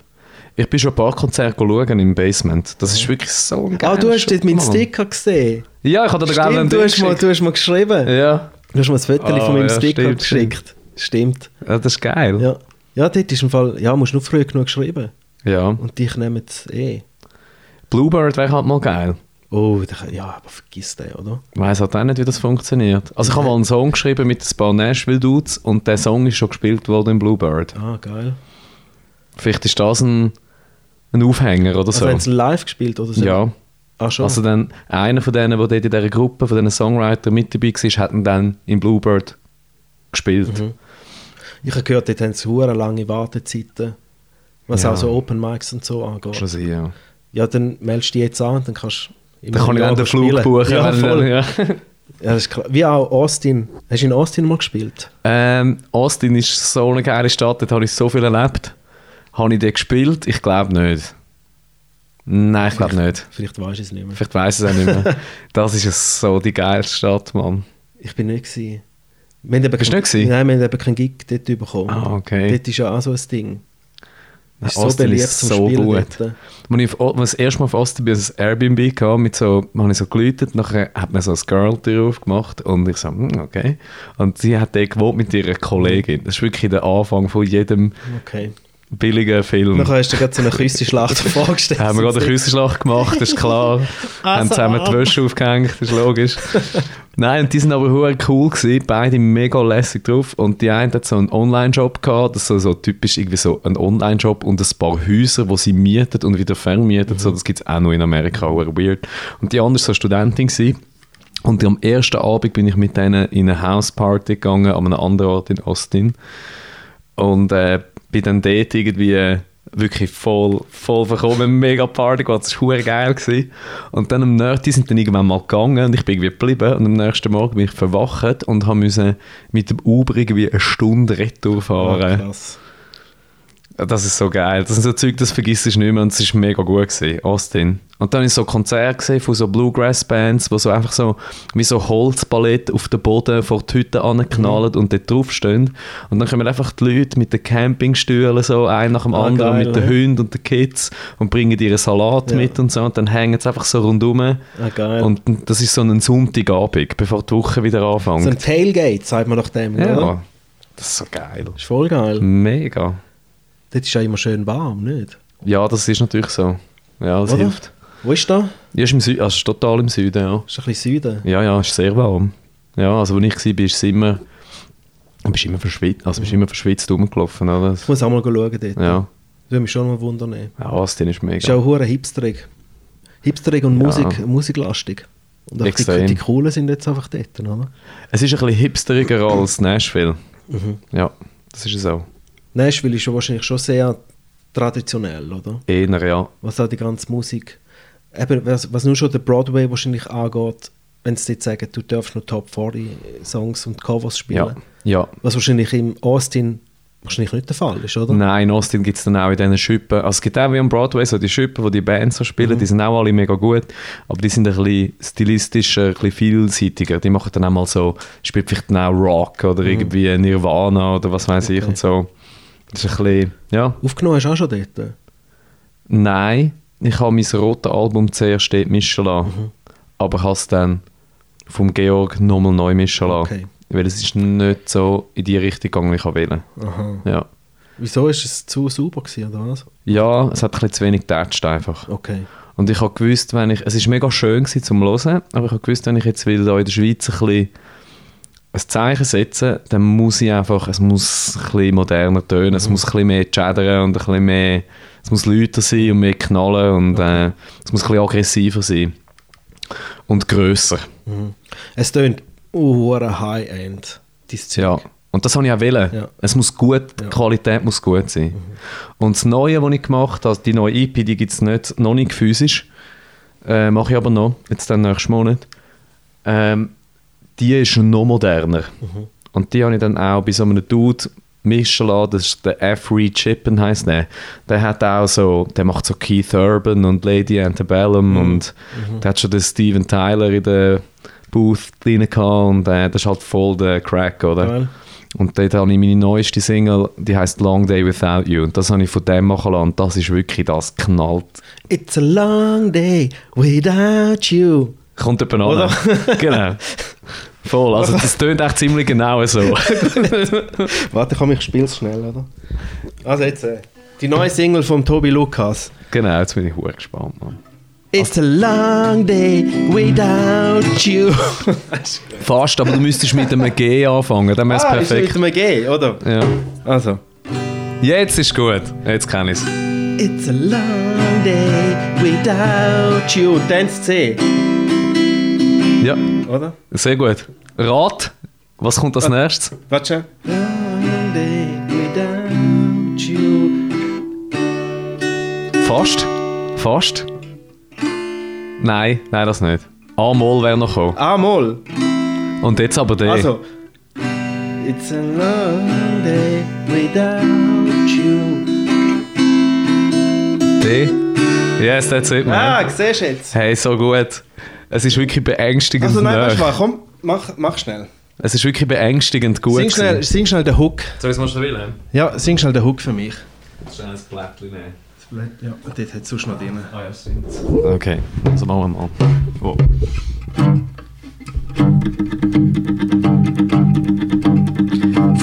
Speaker 3: Ich bin schon ein paar Konzerte schauen im Basement. Das ist wirklich so ein
Speaker 1: Ah,
Speaker 3: geiler
Speaker 1: du hast dort meinen. Sticker gesehen.
Speaker 3: Ja, ich habe dir gerade einen
Speaker 1: du hast, mal, du hast mal geschrieben.
Speaker 3: Ja.
Speaker 1: Du hast mir ein Foto
Speaker 3: Ah,
Speaker 1: von meinem
Speaker 3: ja,
Speaker 1: Sticker
Speaker 3: stimmt,
Speaker 1: geschickt. Stimmt.
Speaker 3: ja, das ist geil.
Speaker 1: Ja. Ja, dort ist im Fall, ja, musst du nur früh genug geschrieben.
Speaker 3: Ja.
Speaker 1: Und dich nehmen es eh.
Speaker 3: Bluebird wäre halt mal geil.
Speaker 1: Oh, da- ja, aber vergiss den, oder?
Speaker 3: Ich weiss halt auch nicht, wie das funktioniert. Also ich habe mal einen Song geschrieben mit ein paar Nashville-Dudes und der Song ist schon gespielt worden in Bluebird.
Speaker 1: Ah, geil.
Speaker 3: Vielleicht ist das ein, ein Aufhänger oder
Speaker 1: Also
Speaker 3: so.
Speaker 1: haben sie live gespielt oder so?
Speaker 3: ja.
Speaker 1: Ah, schon?
Speaker 3: Also dann, einer von denen, der dort in dieser Gruppe, von diesen Songwriter mit dabei war, hat ihn dann in Bluebird gespielt.
Speaker 1: Mhm. Ich habe gehört, dort haben sie lange Wartezeiten. Was
Speaker 3: Ja.
Speaker 1: auch so Open Mics und so angeht.
Speaker 3: Schon sein, ja.
Speaker 1: Ja, dann meldest du dich jetzt an und dann kannst du
Speaker 3: Dann kann ich dann den Flug buchen.
Speaker 1: Ja, voll.
Speaker 3: ja.
Speaker 1: Ja, das ist klar. Wie auch Austin. Hast du in Austin mal gespielt?
Speaker 3: Ähm, Austin ist so eine geile Stadt, dort habe ich so viel erlebt. Habe ich dort gespielt? Ich glaube nicht. Nein, ich glaube nicht.
Speaker 1: Vielleicht weißt du es nicht mehr.
Speaker 3: Vielleicht weiß ich es auch nicht mehr. Das ist so die geilste Stadt, Mann.
Speaker 1: Ich bin nicht gewesen. Wir haben
Speaker 3: Bist du nicht?
Speaker 1: Nein, wir haben eben keinen Gig dort bekommen.
Speaker 3: Ah, okay.
Speaker 1: Dort ist ja auch so ein Ding. Ist so beliebt
Speaker 3: ist
Speaker 1: zum
Speaker 3: so gut.
Speaker 1: dort.
Speaker 3: Als ich, das erste Mal auf Austin bin, ein Airbnb gehabt, mit so, habe ich so geläutet, nachher hat mir so ein Girl drauf gemacht und ich so, hm, okay. Und sie hat dort gewohnt mit ihrer Kollegin. Das ist wirklich der Anfang von jedem
Speaker 1: Okay.
Speaker 3: Billigen Film.
Speaker 1: Nachher hast du dir gerade so eine Küstenschlacht vorgestellt.
Speaker 3: haben wir gerade eine Küstenschlacht gemacht, das ist klar. haben zusammen die Wäsche aufgehängt, das ist logisch. Nein, und die sind aber hure cool gewesen, beide mega lässig drauf. Und die eine hat so einen Online-Job gehabt, das ist so, so typisch irgendwie so ein Online-Job und ein paar Häuser, die sie mietet und wieder vermietet. So, das gibt es auch noch in Amerika, hure weird. Und die andere war so Studentin gewesen. Und am ersten Abend bin ich mit denen in eine Houseparty gegangen, an einem anderen Ort in Austin. Und äh, bin dann dort irgendwie wirklich voll, voll verkommen, mega Party gehabt, das war geil. Gewesen. Und dann am nächsten, sind dann irgendwann mal gegangen und ich bin irgendwie geblieben und am nächsten Morgen bin ich verwacht und müssen mit dem Uber irgendwie eine Stunde Retour
Speaker 1: Ah,
Speaker 3: fahren.
Speaker 1: krass.
Speaker 3: Das ist so geil. Das sind so Zeug, das vergisst du nicht mehr und es war mega gut gewesen, Austin. Und dann ich so Konzerte gesehen von so Bluegrass-Bands, wo so einfach so wie so Holzpalette auf den Boden vor die Hütte anknallen und dort draufstehen. Und dann kommen einfach die Leute mit den Campingstühlen so, ein nach dem
Speaker 1: Ah,
Speaker 3: anderen,
Speaker 1: geil,
Speaker 3: mit den
Speaker 1: ja.
Speaker 3: Hunden und den Kids und bringen ihren Salat
Speaker 1: Ja.
Speaker 3: mit und so. Und dann hängen sie einfach so rundum.
Speaker 1: Ah, geil.
Speaker 3: Und das ist so ein Sonntagabend, bevor die Woche wieder anfängt.
Speaker 1: so ein Tailgate, sagt man nach dem, oder?
Speaker 3: ja, das ist so geil.
Speaker 1: Ist voll geil.
Speaker 3: Mega.
Speaker 1: Dort ist ja immer schön warm, nicht?
Speaker 3: Ja, das ist natürlich so. Ja, das
Speaker 1: Oder?
Speaker 3: hilft.
Speaker 1: Wo ist da?
Speaker 3: Ja, ist im Süden, also ist total im Süden, ja.
Speaker 1: Ist ein bisschen Süden.
Speaker 3: Ja, ja, ist sehr warm. Ja, also wo ich war, bist du immer, bist immer verschwitzt, also bist immer verschwitzt rumgelaufen, oder?
Speaker 1: Ich muss auch mal schauen dort.
Speaker 3: Ja,
Speaker 1: Das würde mich schon mal wundern.
Speaker 3: ja Austin ist
Speaker 1: Ist
Speaker 3: mega.
Speaker 1: auch hure hipsterig. Hipsterig und
Speaker 3: Ja.
Speaker 1: Musik, musiklastig. Und auch die, die Coolen sind jetzt einfach dort, oder?
Speaker 3: Es ist ein bisschen hipsteriger als Nashville.
Speaker 1: Mhm.
Speaker 3: Ja, das ist es auch.
Speaker 1: Nashville ist ja wahrscheinlich schon sehr traditionell, oder?
Speaker 3: Eher, ja.
Speaker 1: Was auch die ganze Musik, eben, was, was nur schon der Broadway wahrscheinlich angeht, wenn sie dort sagen, du darfst nur Top 40 Songs und Covers spielen.
Speaker 3: Ja, ja.
Speaker 1: Was wahrscheinlich im Austin wahrscheinlich nicht der Fall ist, oder?
Speaker 3: Nein, in Austin gibt es dann auch in diesen Schippen, also es gibt auch wie am Broadway so die Schippen, wo die Bands so spielen,
Speaker 1: Mhm.
Speaker 3: die sind auch alle mega gut, aber die sind ein bisschen stilistischer, ein bisschen vielseitiger. Die machen dann auch mal so, spielt vielleicht dann auch Rock oder irgendwie Nirvana oder was weiß ich
Speaker 1: Mhm. Okay.
Speaker 3: und so. Das ist ein bisschen, ja.
Speaker 1: Aufgenommen hast du auch schon dort?
Speaker 3: Nein, ich habe mein rotes Album zuerst dort mischen lassen,
Speaker 1: Mhm.
Speaker 3: aber habe es dann vom Georg nochmal neu mischen lassen.
Speaker 1: Okay.
Speaker 3: Weil es ist nicht so in die Richtung gegangen, wie ich wollte.
Speaker 1: Aha.
Speaker 3: Ja.
Speaker 1: Wieso ist es zu sauber gewesen, oder was?
Speaker 3: ja, es hat ein bisschen zu wenig getatscht einfach.
Speaker 1: Okay.
Speaker 3: Und ich habe gewusst, wenn ich, es ist mega schön gewesen zum Hören, aber ich habe gewusst, wenn ich jetzt will da in der Schweiz ein bisschen ein Zeichen setzen, dann muss ich einfach, es muss ein bisschen moderner tönen, es muss ein bisschen mehr chattern und ein bisschen mehr, es muss lauter sein und mehr knallen und äh, es muss ein bisschen aggressiver sein. Und grösser.
Speaker 1: Mhm. Es tönt uh, High-End.
Speaker 3: Ja. Und das habe ich auch wollen.
Speaker 1: Ja.
Speaker 3: Es muss gut, die
Speaker 1: Ja. Mhm.
Speaker 3: Qualität muss gut sein. Und das Neue, was ich gemacht habe, die neue EP, die gibt es nicht, noch nicht physisch. Äh, Mache ich aber noch, jetzt dann nächsten Monat. Ähm, die ist noch moderner.
Speaker 1: Mhm.
Speaker 3: Und die habe ich dann auch bei so einem Dude mischen lassen, das ist der F. Chippen heisst der. Der hat auch so, der macht so Keith Urban und Lady Antebellum
Speaker 1: Mhm.
Speaker 3: und der hat schon den Steven Tyler in der Booth drin gehabt und äh, das ist halt voll der Crack, oder?
Speaker 1: Geil.
Speaker 3: Und dort habe ich meine neueste Single, die heißt Long Day Without You. Und das habe ich von dem machen lassen. Und das ist wirklich, das knallt.
Speaker 1: It's a long day without you.
Speaker 3: Kommt jemand an. Genau. Voll. Also das tönt echt ziemlich genau so.
Speaker 1: Warte, komm, ich spiel's schnell, oder? Also jetzt, äh, die neue Single von Tobi Lucas.
Speaker 3: genau, jetzt bin ich hure gespannt, Mann.
Speaker 1: It's a long day without you.
Speaker 3: Fast, aber du müsstest mit einem G anfangen, dann wäre es
Speaker 1: ah, ist
Speaker 3: perfekt.
Speaker 1: mit einem G, oder?
Speaker 3: Ja.
Speaker 1: Also.
Speaker 3: Jetzt ist gut. Jetzt kann ich es.
Speaker 1: It's a long day without you. Das C,
Speaker 3: Ja,
Speaker 1: oder?
Speaker 3: sehr gut. Rat, was kommt als nächstes?
Speaker 1: Warte.
Speaker 3: Fast. Fast. Nein, nein, das nicht. A-Moll wäre noch gekommen.
Speaker 1: Ah, Moll.
Speaker 3: Und jetzt aber D.
Speaker 1: Also. It's a long day without you.
Speaker 3: D. Yes, that's it, man.
Speaker 1: Ah, siehst du jetzt?
Speaker 3: Hey, so gut. Es ist wirklich beängstigend
Speaker 1: Also nein, weißt du was, komm, mach, mach schnell.
Speaker 3: Es ist wirklich beängstigend gut.
Speaker 1: Sing schnell,
Speaker 3: gewesen.
Speaker 1: sing schnell den Hook.
Speaker 3: Soll ich es mal schnell wählen?
Speaker 1: Ja, sing schnell den Hook für mich.
Speaker 3: Schnell ein Blättchen nehmen.
Speaker 1: Ja, dort hat es sonst noch drin.
Speaker 3: Ah ja, stimmt. Okay, also machen wir mal. Oh.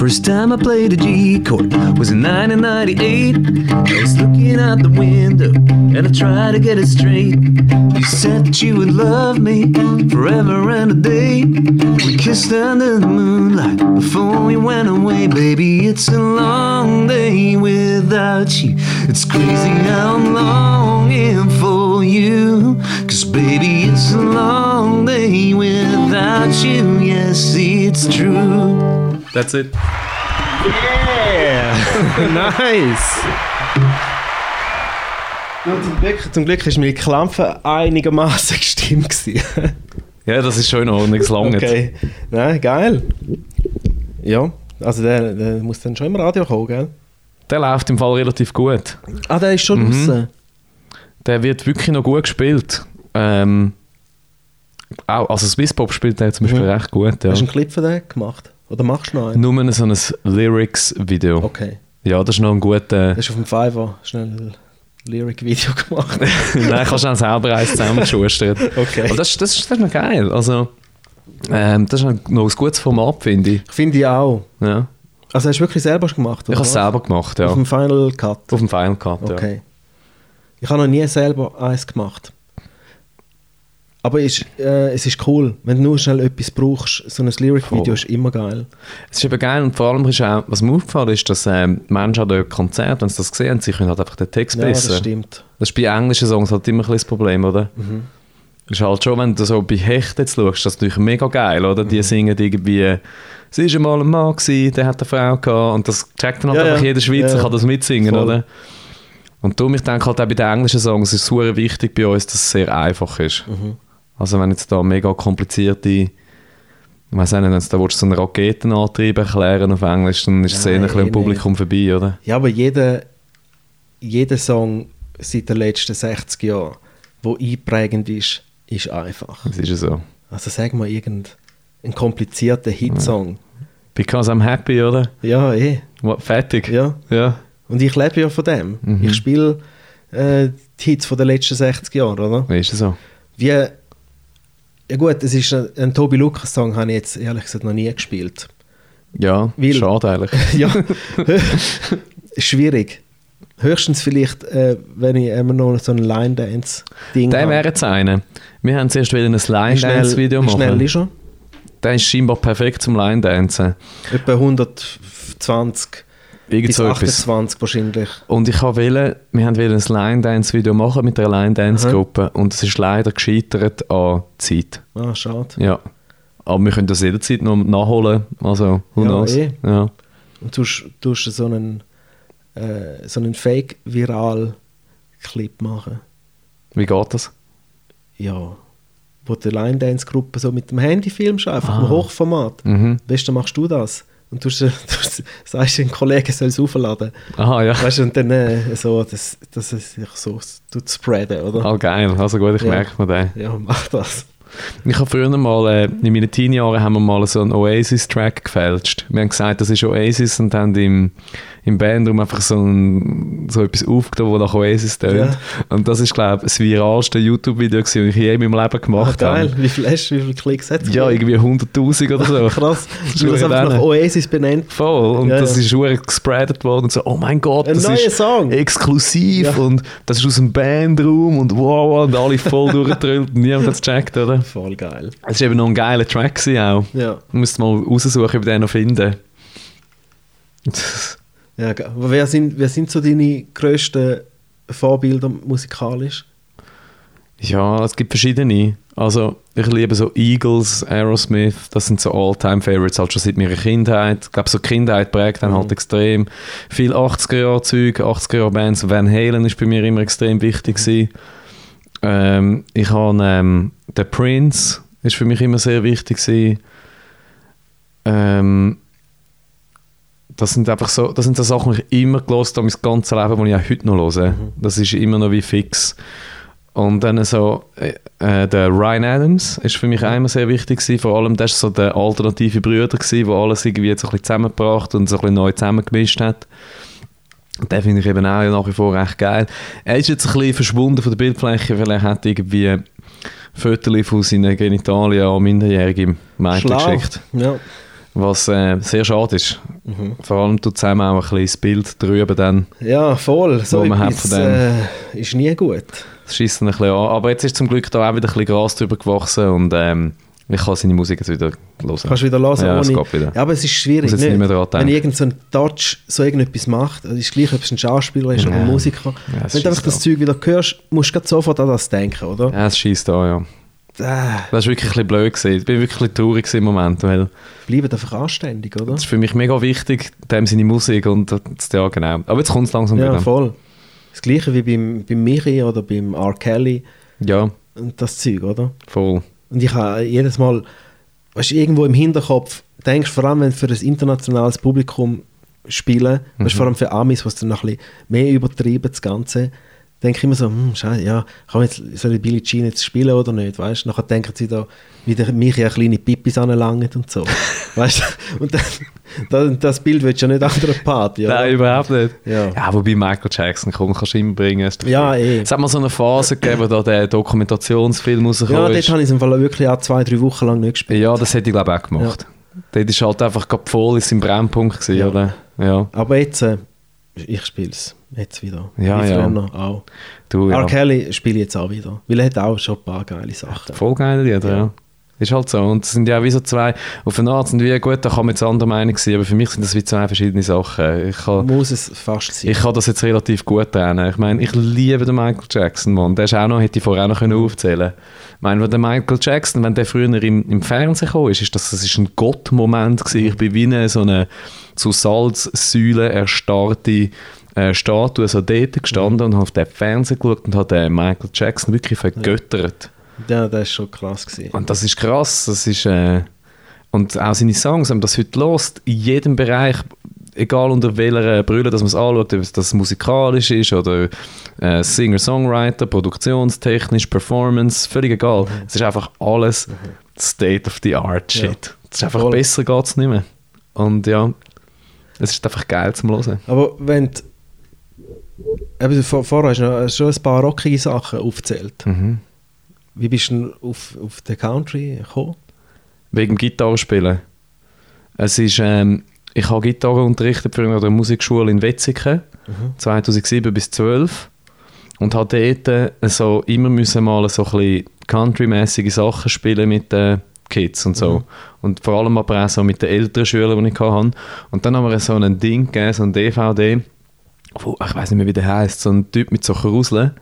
Speaker 4: First time I played a G chord was in 1998. I was looking out the window and I tried to get it straight. You said that you would love me forever and a day. We kissed under the moonlight before we went away. Baby, it's a long day without you. It's crazy how I'm longing for you. Cause baby, it's a long day without you. Yes, it's true.
Speaker 3: That's it.
Speaker 1: nice! Ja, zum, Glück, zum Glück ist meine Klampfe einigermaßen gestimmt.
Speaker 3: Ja, das ist schon Ordnung, es langt.
Speaker 1: okay. Nein, geil. Ja, also der, der muss dann schon im Radio kommen, gell?
Speaker 3: Der läuft im Fall relativ gut.
Speaker 1: Ah, der ist schon
Speaker 3: Mhm.
Speaker 1: draußen.
Speaker 3: Der wird wirklich noch gut gespielt. Ähm, auch, also Swisspop spielt der zum Beispiel
Speaker 1: Mhm.
Speaker 3: recht gut. Ja.
Speaker 1: Hast du einen Clip von dem gemacht? Oder machst du noch einen?
Speaker 3: Nur so ein Lyrics-Video.
Speaker 1: Okay.
Speaker 3: Ja, das ist noch ein guter...
Speaker 1: Du hast auf dem Fiverr schnell ein Lyric-Video gemacht.
Speaker 3: Nein, kannst du auch selber eins zusammenschustern.
Speaker 1: Okay.
Speaker 3: Aber das, das, das ist noch geil. Also, ähm, das ist noch ein gutes Format, finde ich.
Speaker 1: Finde ich auch.
Speaker 3: Ja.
Speaker 1: Also hast du wirklich selber gemacht?
Speaker 3: Ich habe es selber gemacht, ja.
Speaker 1: Auf dem Final Cut?
Speaker 3: Auf dem Final Cut, ja.
Speaker 1: Okay. Ich habe noch nie selber eins gemacht. Aber ist, äh, es ist cool, wenn du nur schnell etwas brauchst. So ein Lyric-Video ist immer geil.
Speaker 3: Es ist eben geil und vor allem ist auch, was mir aufgefallen ist, dass ähm, Menschen an den Konzerten, wenn sie das gesehen haben, sie können halt einfach den Text
Speaker 1: Ja,
Speaker 3: besser.
Speaker 1: das stimmt.
Speaker 3: Das ist bei englischen Songs halt immer ein das Problem, oder?
Speaker 1: Mhm.
Speaker 3: Das ist halt schon, wenn du so bei Hecht jetzt schaust, das ist natürlich mega geil, oder?
Speaker 1: Mhm.
Speaker 3: Die singen irgendwie, sie war mal ein Mann, gewesen, der hat eine Frau gehabt und das checkt dann halt
Speaker 1: Ja,
Speaker 3: einfach
Speaker 1: ja.
Speaker 3: jeder Schweizer,
Speaker 1: Ja.
Speaker 3: kann das mitsingen,
Speaker 1: Voll.
Speaker 3: oder? Und darum, ich denke halt auch bei den englischen Songs ist es super wichtig bei uns, dass es sehr einfach ist.
Speaker 1: Mhm.
Speaker 3: Also wenn jetzt da mega komplizierte, ich weiß nicht, wenn du da willst, so einen Raketenantrieb erklären auf Englisch, dann ist es eher ein bisschen am
Speaker 1: eh
Speaker 3: Publikum vorbei, oder?
Speaker 1: Ja, aber jeder, jeder Song seit den letzten 60 Jahren, der einprägend ist, ist einfach.
Speaker 3: Das ist ja so.
Speaker 1: Also sag mal irgendeinen komplizierten Hitsong.
Speaker 3: Because I'm happy, oder?
Speaker 1: Ja, eh.
Speaker 3: What, fertig?
Speaker 1: Ja.
Speaker 3: Ja.
Speaker 1: Und ich lebe ja von dem.
Speaker 3: Mhm.
Speaker 1: Ich spiele äh, die Hits von den letzten 60 Jahren, oder?
Speaker 3: Ist es so?
Speaker 1: Wie, ja gut, es ist ein, ein Tobi Lucas Song, habe ich jetzt ehrlich gesagt noch nie gespielt.
Speaker 3: Ja,
Speaker 1: Weil-
Speaker 3: schade eigentlich.
Speaker 1: ja, schwierig. Höchstens vielleicht, äh, wenn ich immer noch so ein Line-Dance-Ding
Speaker 3: Der
Speaker 1: habe.
Speaker 3: wäre jetzt einer. Wir haben zuerst wieder ein
Speaker 1: Wie schnell-
Speaker 3: Line-Dance-Video
Speaker 1: wie Schnell ist er?
Speaker 3: Der ist scheinbar perfekt zum Line-Dancen.
Speaker 1: Etwa 120
Speaker 3: Irgend
Speaker 1: bis
Speaker 3: so etwas.
Speaker 1: 28 wahrscheinlich.
Speaker 3: Und ich habe wollen, wir haben wollen ein Line-Dance-Video machen mit einer Line-Dance-Gruppe und es ist leider gescheitert an Zeit.
Speaker 1: Ah, schade.
Speaker 3: Ja. Aber wir können das jederzeit noch nachholen. Also, who
Speaker 1: Ja,
Speaker 3: knows?
Speaker 1: eh.
Speaker 3: Ja.
Speaker 1: Und du tust- so einen, äh, so einen Fake-Viral-Clip machen.
Speaker 3: Wie geht das?
Speaker 1: Ja. Wo die Line-Dance-Gruppe so mit dem Handy filmst, einfach
Speaker 3: Ah.
Speaker 1: im Hochformat.
Speaker 3: Mhm.
Speaker 1: Am besten machst du das. Und du, du sagst dem Kollegen, soll es aufladen.
Speaker 3: Aha, ja.
Speaker 1: Weißt du, und dann äh, so, dass, es sich so tut spreaden, oder?
Speaker 3: Ah, geil. Also gut, ich
Speaker 1: Ja.
Speaker 3: merke mir den.
Speaker 1: Ja, mach das.
Speaker 3: Ich habe früher mal, äh, in meinen Teenie-Jahren haben wir mal so einen Oasis-Track gefälscht. Wir haben gesagt, das ist Oasis und haben im, im Bandraum einfach so, ein, so etwas aufgenommen, das nach Oasis tönt.
Speaker 1: Ja.
Speaker 3: Und das ist, glaube ich, das viralste YouTube-Video, das ich je in meinem Leben
Speaker 1: Ah,
Speaker 3: gemacht
Speaker 1: geil.
Speaker 3: habe.
Speaker 1: Wie viel hast wie viele Klicks hat es?
Speaker 3: Ja, irgendwie 100'000 oder so.
Speaker 1: Krass.
Speaker 3: Das ist
Speaker 1: hast einfach nach Oasis benannt.
Speaker 3: Voll. Und
Speaker 1: Ja,
Speaker 3: das
Speaker 1: ja.
Speaker 3: ist schon gespreadet worden und so, oh mein Gott,
Speaker 1: Ein
Speaker 3: das
Speaker 1: neuer
Speaker 3: ist
Speaker 1: Song.
Speaker 3: exklusiv
Speaker 1: Ja.
Speaker 3: und das ist aus dem Bandraum und wow, und alle voll durchgedrüllt und niemand hat es gecheckt, oder?
Speaker 1: Voll geil.
Speaker 3: Es war eben noch ein geiler Track auch.
Speaker 1: Ja.
Speaker 3: Müsste mal raussuchen, ob den noch finde.
Speaker 1: ja wer, sind, wer sind so deine grössten Vorbilder musikalisch?
Speaker 3: Ja, es gibt verschiedene. Also, ich liebe so Eagles, Aerosmith, das sind so All-Time-Favorites, halt schon seit meiner Kindheit. Ich glaube, so Kindheit prägt dann halt extrem. Viel 80er-Jahre-Zeug, 80er-Jahre-Bands. Van Halen ist bei mir immer extrem wichtig gewesen. Ähm, ich habe ähm, The Prince, ist für mich immer sehr wichtig gewesen. Ähm, das sind einfach so, das sind so Sachen, die ich immer gelost habe, mein ganzes Leben, die ich auch heute noch höre. Das ist immer noch wie fix. Und dann so, äh, äh, der Ryan Adams ist für mich auch immer sehr wichtig gewesen. Vor allem, das war so der alternative Brüder gewesen, der alles irgendwie jetzt so ein bisschen zusammengebracht und so ein bisschen neu zusammengemischt hat. Den finde ich eben auch nach wie vor recht geil. Er ist jetzt ein bisschen verschwunden von der Bildfläche, weil er hat irgendwie Fotos von seinen Genitalien an minderjährige Mädchen geschickt.
Speaker 1: Ja.
Speaker 3: Was äh, sehr schade ist.
Speaker 1: Mhm.
Speaker 3: Vor allem tut zusammen auch ein bisschen das Bild drüber dann.
Speaker 1: ja, voll. So
Speaker 3: man hat von dem.
Speaker 1: äh, ist nie gut.
Speaker 3: Das schießt ein bisschen an. Aber jetzt ist zum Glück da auch wieder ein bisschen Gras drüber gewachsen und ähm, ich kann seine Musik jetzt wieder hören.
Speaker 1: Kannst du wieder hören,
Speaker 3: Ja, es
Speaker 1: ohne...
Speaker 3: geht wieder.
Speaker 1: Ja, aber es ist schwierig,
Speaker 3: jetzt
Speaker 1: nicht?
Speaker 3: nicht
Speaker 1: Wenn
Speaker 3: denken.
Speaker 1: irgend so ein Touch so irgendetwas macht, also ist gleich, ob es ein Schauspieler ist oder
Speaker 3: Ja.
Speaker 1: ein Musiker.
Speaker 3: Ja, es
Speaker 1: Wenn du einfach das. Zeug wieder hörst, musst du sofort an das denken, oder?
Speaker 3: Ja, es schießt an, ja.
Speaker 1: Äh,
Speaker 3: Das war wirklich ein bisschen blöd. Gewesen. Ich bin wirklich traurig im Moment, weil
Speaker 1: bleiben einfach anständig, oder?
Speaker 3: das ist für mich mega wichtig, dem seine Musik und das, ja genau. Aber jetzt kommt es langsam
Speaker 1: Ja,
Speaker 3: wieder.
Speaker 1: voll. Das gleiche wie beim, beim Miri oder beim R. Kelly
Speaker 3: Ja,
Speaker 1: und das Zeug, oder?
Speaker 3: voll.
Speaker 1: Und ich habe jedes Mal, weißt irgendwo im Hinterkopf, denkst vor allem, wenn du für ein internationales Publikum spielen, weißt,
Speaker 3: Mhm.
Speaker 1: vor allem für Amis, was dann noch ein bisschen mehr übertreiben, das Ganze, denke ich immer so, hm, scheiße, ja, kann man jetzt, soll ich Billie Jean jetzt spielen oder nicht, weißt du? Nachher denken sie da, wie der mich ja kleine Pippis anlangen und so, weißt du? Und dann, das, Bild willst du ja nicht an der Party, oder?
Speaker 3: Nein, überhaupt nicht.
Speaker 1: Ja.
Speaker 3: Ja, wobei Michael Jackson komm, kannst du immer bringen. ist doch
Speaker 1: Ja, eh.
Speaker 3: Es hat mal so eine Phase gegeben, wo da der Dokumentationsfilm
Speaker 1: Ja,
Speaker 3: rausgekommen
Speaker 1: dort habe ich es im Fall wirklich auch zwei, drei Wochen lang nicht gespielt.
Speaker 3: Ja, das hätte ich glaube ich auch gemacht. Dort ist halt einfach voll in seinem Brennpunkt gewesen,
Speaker 1: Ja.
Speaker 3: oder? Ja,
Speaker 1: Aber jetzt, äh, ich spiele es jetzt wieder.
Speaker 3: Ja,
Speaker 1: Wie
Speaker 3: ja.
Speaker 1: auch.
Speaker 3: du,
Speaker 1: R.
Speaker 3: ja.
Speaker 1: Kelly spiele ich jetzt auch wieder. Weil er hat auch schon ein paar geile Sachen.
Speaker 3: Voll geile Lieder, ja.
Speaker 1: Ja.
Speaker 3: Ist halt so. Und es sind ja wie so zwei, auf eine Art sind wie, gut, da kann man jetzt andere Meinung sein, aber für mich sind das wie zwei verschiedene Sachen. Ich kann,
Speaker 1: Muss es fast sein.
Speaker 3: ich kann das jetzt relativ gut trennen. Ich meine, ich liebe den Michael Jackson, Mann. Der ist auch noch, hätte ich vorher auch noch können aufzählen Ich meine, wenn der Michael Jackson, wenn der früher im, im Fernsehen kam, ist, ist das, das ist ein Gottmoment gewesen. Ich bin wie eine, so eine zu Salzsäule erstarrte äh, Statue so dort gestanden und habe auf den Fernsehen geschaut und habe den Michael Jackson wirklich vergöttert.
Speaker 1: ja, das ist schon krass gewesen.
Speaker 3: Und das ist krass, das ist äh, und auch seine Songs, wenn man das heute hört, in jedem Bereich, egal unter welcher Brille dass man es anschaut, ob das musikalisch ist oder äh, Singer-Songwriter, produktionstechnisch, Performance, völlig egal. Es ist einfach alles State of the Art
Speaker 1: Ja.
Speaker 3: Shit. Es ist einfach
Speaker 1: Voll.
Speaker 3: besser geht's nicht mehr. Und ja, es ist einfach geil zum Hören.
Speaker 1: Aber wenn du, eben, vor, vorher hast du noch schon ein paar rockige Sachen aufgezählt.
Speaker 3: Mhm.
Speaker 1: Wie bist du auf, auf den Country gekommen?
Speaker 3: Wegen Gitarrespielen. Es ist, ähm, ich habe Gitarre unterrichtet an der Musikschule in Wetzikon, 2007 bis 2012 und habe dort äh, so immer müssen mal so ein bisschen country-mäßige Sachen spielen mit den Kids und so. Und vor allem aber auch so mit den älteren Schülern, die ich hatte. Und dann haben wir so ein Ding gegeben, so ein DVD, wo, ich weiß nicht mehr, wie der heißt, so ein Typ mit so Kruseln.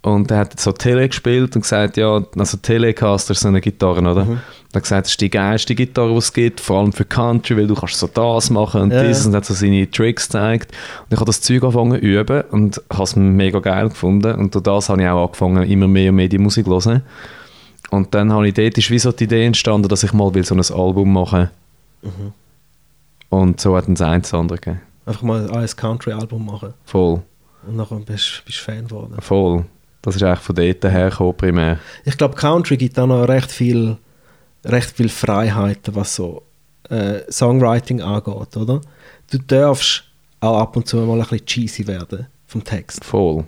Speaker 3: Und der hat so Tele gespielt und gesagt, ja, also Telecaster ist so eine Gitarre, oder?
Speaker 1: Mhm.
Speaker 3: Er hat gesagt, das ist die geilste Gitarre, die es gibt, vor allem für Country, weil du kannst so das machen und
Speaker 1: Ja, ja.
Speaker 3: und hat so seine Tricks gezeigt. Und ich habe das Zeug angefangen zu üben und habe es mega geil gefunden. Und durch das habe ich auch angefangen, immer mehr und mehr die Musik zu hören. Und dann habe ich dort ist wie so die Idee entstanden, dass ich mal will so ein Album machen
Speaker 1: Mhm.
Speaker 3: Und so hat eine das andere gegeben.
Speaker 1: Einfach mal ein Country-Album machen.
Speaker 3: Voll,
Speaker 1: Und nachher bist du Fan geworden.
Speaker 3: voll. Das ist eigentlich von dort hergekommen primär.
Speaker 1: Ich glaube, Country gibt auch noch recht viel, recht viel Freiheiten, was so äh, Songwriting angeht, oder? Du darfst auch ab und zu mal ein bisschen cheesy werden vom Text,
Speaker 3: Voll.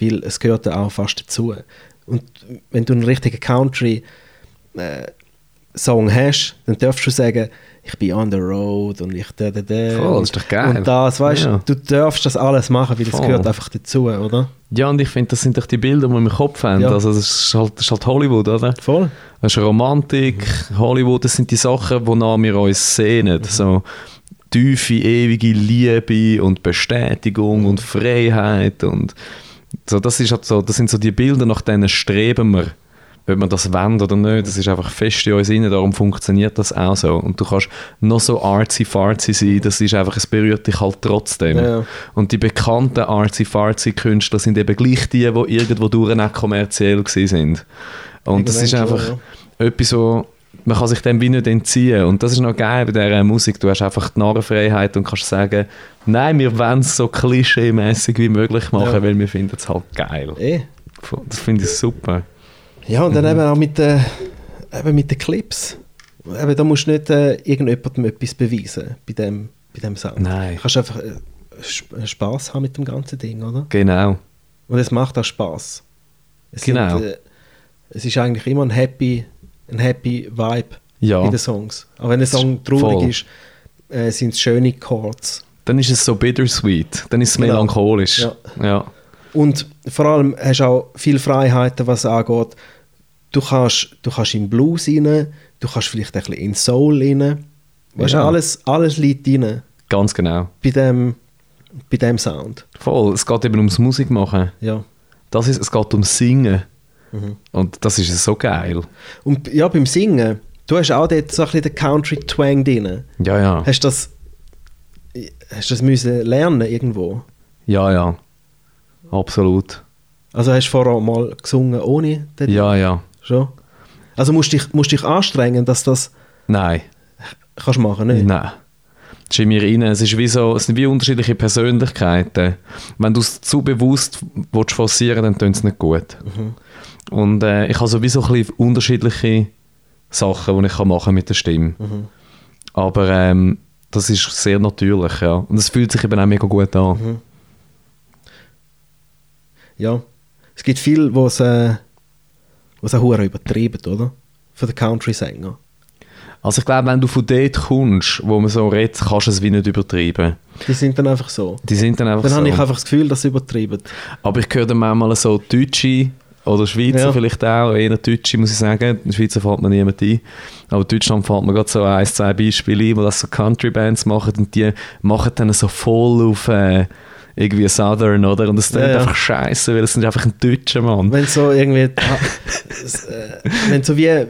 Speaker 1: weil es gehört ja auch fast dazu. Und wenn du einen richtigen Country äh, hast, dann darfst du sagen, ich bin on the road und ich da, da, da.
Speaker 3: Voll,
Speaker 1: und,
Speaker 3: das ist doch geil.
Speaker 1: Und das, weißt
Speaker 3: Ja.
Speaker 1: du, du darfst das alles machen, weil es
Speaker 3: Voll.
Speaker 1: gehört einfach dazu, oder?
Speaker 3: Ja, und ich finde, das sind doch die Bilder, die wir im Kopf haben.
Speaker 1: Ja.
Speaker 3: Also das ist, halt, das ist halt Hollywood, oder?
Speaker 1: Voll.
Speaker 3: Das ist Romantik, Hollywood, das sind die Sachen, wonach wir uns sehnen. So tiefe, ewige Liebe und Bestätigung und Freiheit und so, das, ist halt so, das sind so die Bilder, nach denen streben wir. Ob man das wollen oder nicht, das ist einfach fest in uns rein, darum funktioniert das auch so. Und du kannst noch so artsy-fartsy sein, das ist einfach, es berührt dich halt trotzdem.
Speaker 1: Ja.
Speaker 3: Und die bekannten artsy-fartsy-Künstler sind eben gleich die, die irgendwo durch kommerziell sind. Und das ist
Speaker 1: Irgendwann
Speaker 3: einfach
Speaker 1: schon,
Speaker 3: etwas so, man kann sich dem wie nicht entziehen. Und das ist noch geil bei dieser Musik. Du hast einfach die Narrenfreiheit und kannst sagen, nein, wir wollen es so klischee-mäßig wie möglich machen,
Speaker 1: Ja.
Speaker 3: weil wir finden es halt geil.
Speaker 1: Eh.
Speaker 3: Das finde ich super.
Speaker 1: Ja, und dann
Speaker 3: Mhm.
Speaker 1: eben auch mit, den eben mit den Clips. Eben, da musst du nicht äh, irgendjemandem etwas beweisen bei dem, bei dem Sound.
Speaker 3: Nein.
Speaker 1: Du kannst einfach, äh, Sp- Spaß haben mit dem ganzen Ding, oder?
Speaker 3: Genau.
Speaker 1: Und es macht auch Spaß. Es
Speaker 3: Genau.
Speaker 1: Sind, äh, es ist eigentlich immer ein happy, ein happy Vibe
Speaker 3: Ja.
Speaker 1: in den Songs. Auch wenn ein Song traurig
Speaker 3: Voll.
Speaker 1: ist, äh, sind es schöne Chords.
Speaker 3: Dann ist es so bittersweet. Dann ist es
Speaker 1: Genau.
Speaker 3: melancholisch.
Speaker 1: Ja.
Speaker 3: ja.
Speaker 1: Und vor allem hast du auch viele Freiheiten, was angeht. Du kannst, du kannst in Blues rein, du kannst vielleicht ein bisschen in Soul rein. Weißt du,
Speaker 3: Ja.
Speaker 1: alles, alles liegt rein
Speaker 3: Ganz genau.
Speaker 1: bei dem, bei dem Sound.
Speaker 3: Voll. Es geht eben ums Musik machen.
Speaker 1: Ja.
Speaker 3: Das ist, es geht ums Singen.
Speaker 1: Mhm.
Speaker 3: Und das ist so geil.
Speaker 1: Und ja, beim Singen, du hast auch dort so ein bisschen den Country-Twang drin.
Speaker 3: Ja, ja.
Speaker 1: Hast du das, hast du das müssen lernen irgendwo?
Speaker 3: Ja, ja. Absolut.
Speaker 1: Also hast du vorher mal gesungen ohne den
Speaker 3: Ja, ja.
Speaker 1: Schon? Also musst du dich, musst dich anstrengen, dass du das
Speaker 3: Nein.
Speaker 1: kannst machen, nicht?
Speaker 3: Nein. Es ist in mir rein. Es, ist wie so, es sind wie unterschiedliche Persönlichkeiten. Wenn du es zu bewusst willst forcieren dann tun es nicht gut. Und äh, ich habe sowieso ein bisschen unterschiedliche Sachen, die ich kann machen mit der Stimme. Aber ähm, das ist sehr natürlich, ja. Und es fühlt sich eben auch mega gut an.
Speaker 1: Ja. Es gibt viele, wo es, äh, wo es auch übertrieben, oder? Von den Country-Sänger.
Speaker 3: Also ich glaube, wenn du von dort kommst, wo man so redet, kannst du es wie nicht übertreiben.
Speaker 1: Die sind dann einfach so.
Speaker 3: Die sind dann einfach
Speaker 1: Dann
Speaker 3: so.
Speaker 1: habe ich einfach das Gefühl, dass sie übertreiben.
Speaker 3: Aber ich höre dann manchmal so Deutsche oder Schweizer
Speaker 1: Ja.
Speaker 3: vielleicht auch, eher Deutsche muss ich sagen. In der Schweizer fällt mir niemand ein. Aber in Deutschland fällt mir gerade so ein, zwei Beispiele ein, wo das so Country-Bands machen und die machen dann so voll auf äh, irgendwie Southern, oder? Und das ist
Speaker 1: Ja, ja.
Speaker 3: einfach scheiße, weil es sind einfach ein Deutscher Mann.
Speaker 1: Wenn so irgendwie. äh, wenn so wie.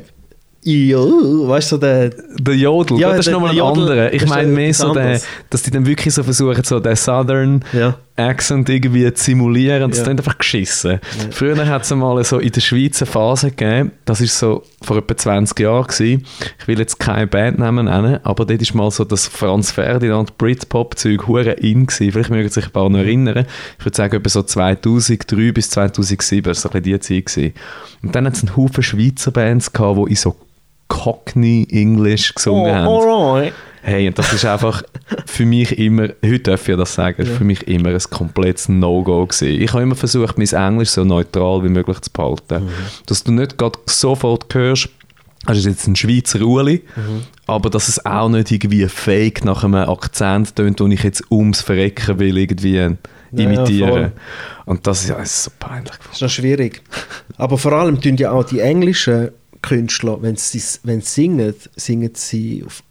Speaker 1: Ja, weißt du, so der.
Speaker 3: Der Jodel,
Speaker 1: Ja,
Speaker 3: das ist
Speaker 1: der-
Speaker 3: nochmal ein
Speaker 1: der
Speaker 3: anderer. Ich
Speaker 1: ist
Speaker 3: meine mehr so, der, dass die dann wirklich so versuchen, so den Southern
Speaker 1: Ja.
Speaker 3: Accent irgendwie zu simulieren und das
Speaker 1: Ja.
Speaker 3: klingt einfach geschissen. Früher hat es mal so in der Schweiz eine Phase gegeben, das ist so vor etwa 20 Jahren gewesen. Ich will jetzt keine Bandnamen nennen, aber dort ist mal so das Franz Ferdinand Britpop-Zeug hure in gewesen. Vielleicht mögen sich ein paar noch erinnern. Ich würde sagen, etwa so 2003 bis 2007, das war so ein bisschen die Zeit gewesen. Und dann hat es einen Haufen Schweizer Bands gehabt, die in so Cockney English gesungen haben.
Speaker 1: Oh, alright.
Speaker 3: Hey, und das ist einfach für mich immer, heute darf ich das sagen, ist für mich immer ein komplettes No-Go gewesen. Ich habe immer versucht, mein Englisch so neutral wie möglich zu behalten. Dass du nicht gerade sofort hörst, das ist jetzt ein Schweizer Uli, aber dass es auch nicht irgendwie fake nach einem Akzent tönt, den ich jetzt ums Verrecken will irgendwie
Speaker 1: ja,
Speaker 3: imitieren.
Speaker 1: voll.
Speaker 3: und das ist, ja, ist so peinlich.
Speaker 1: Das ist noch schwierig. Aber vor allem tun ja auch die englischen Künstler, wenn sie, wenn sie singen, singen sie auf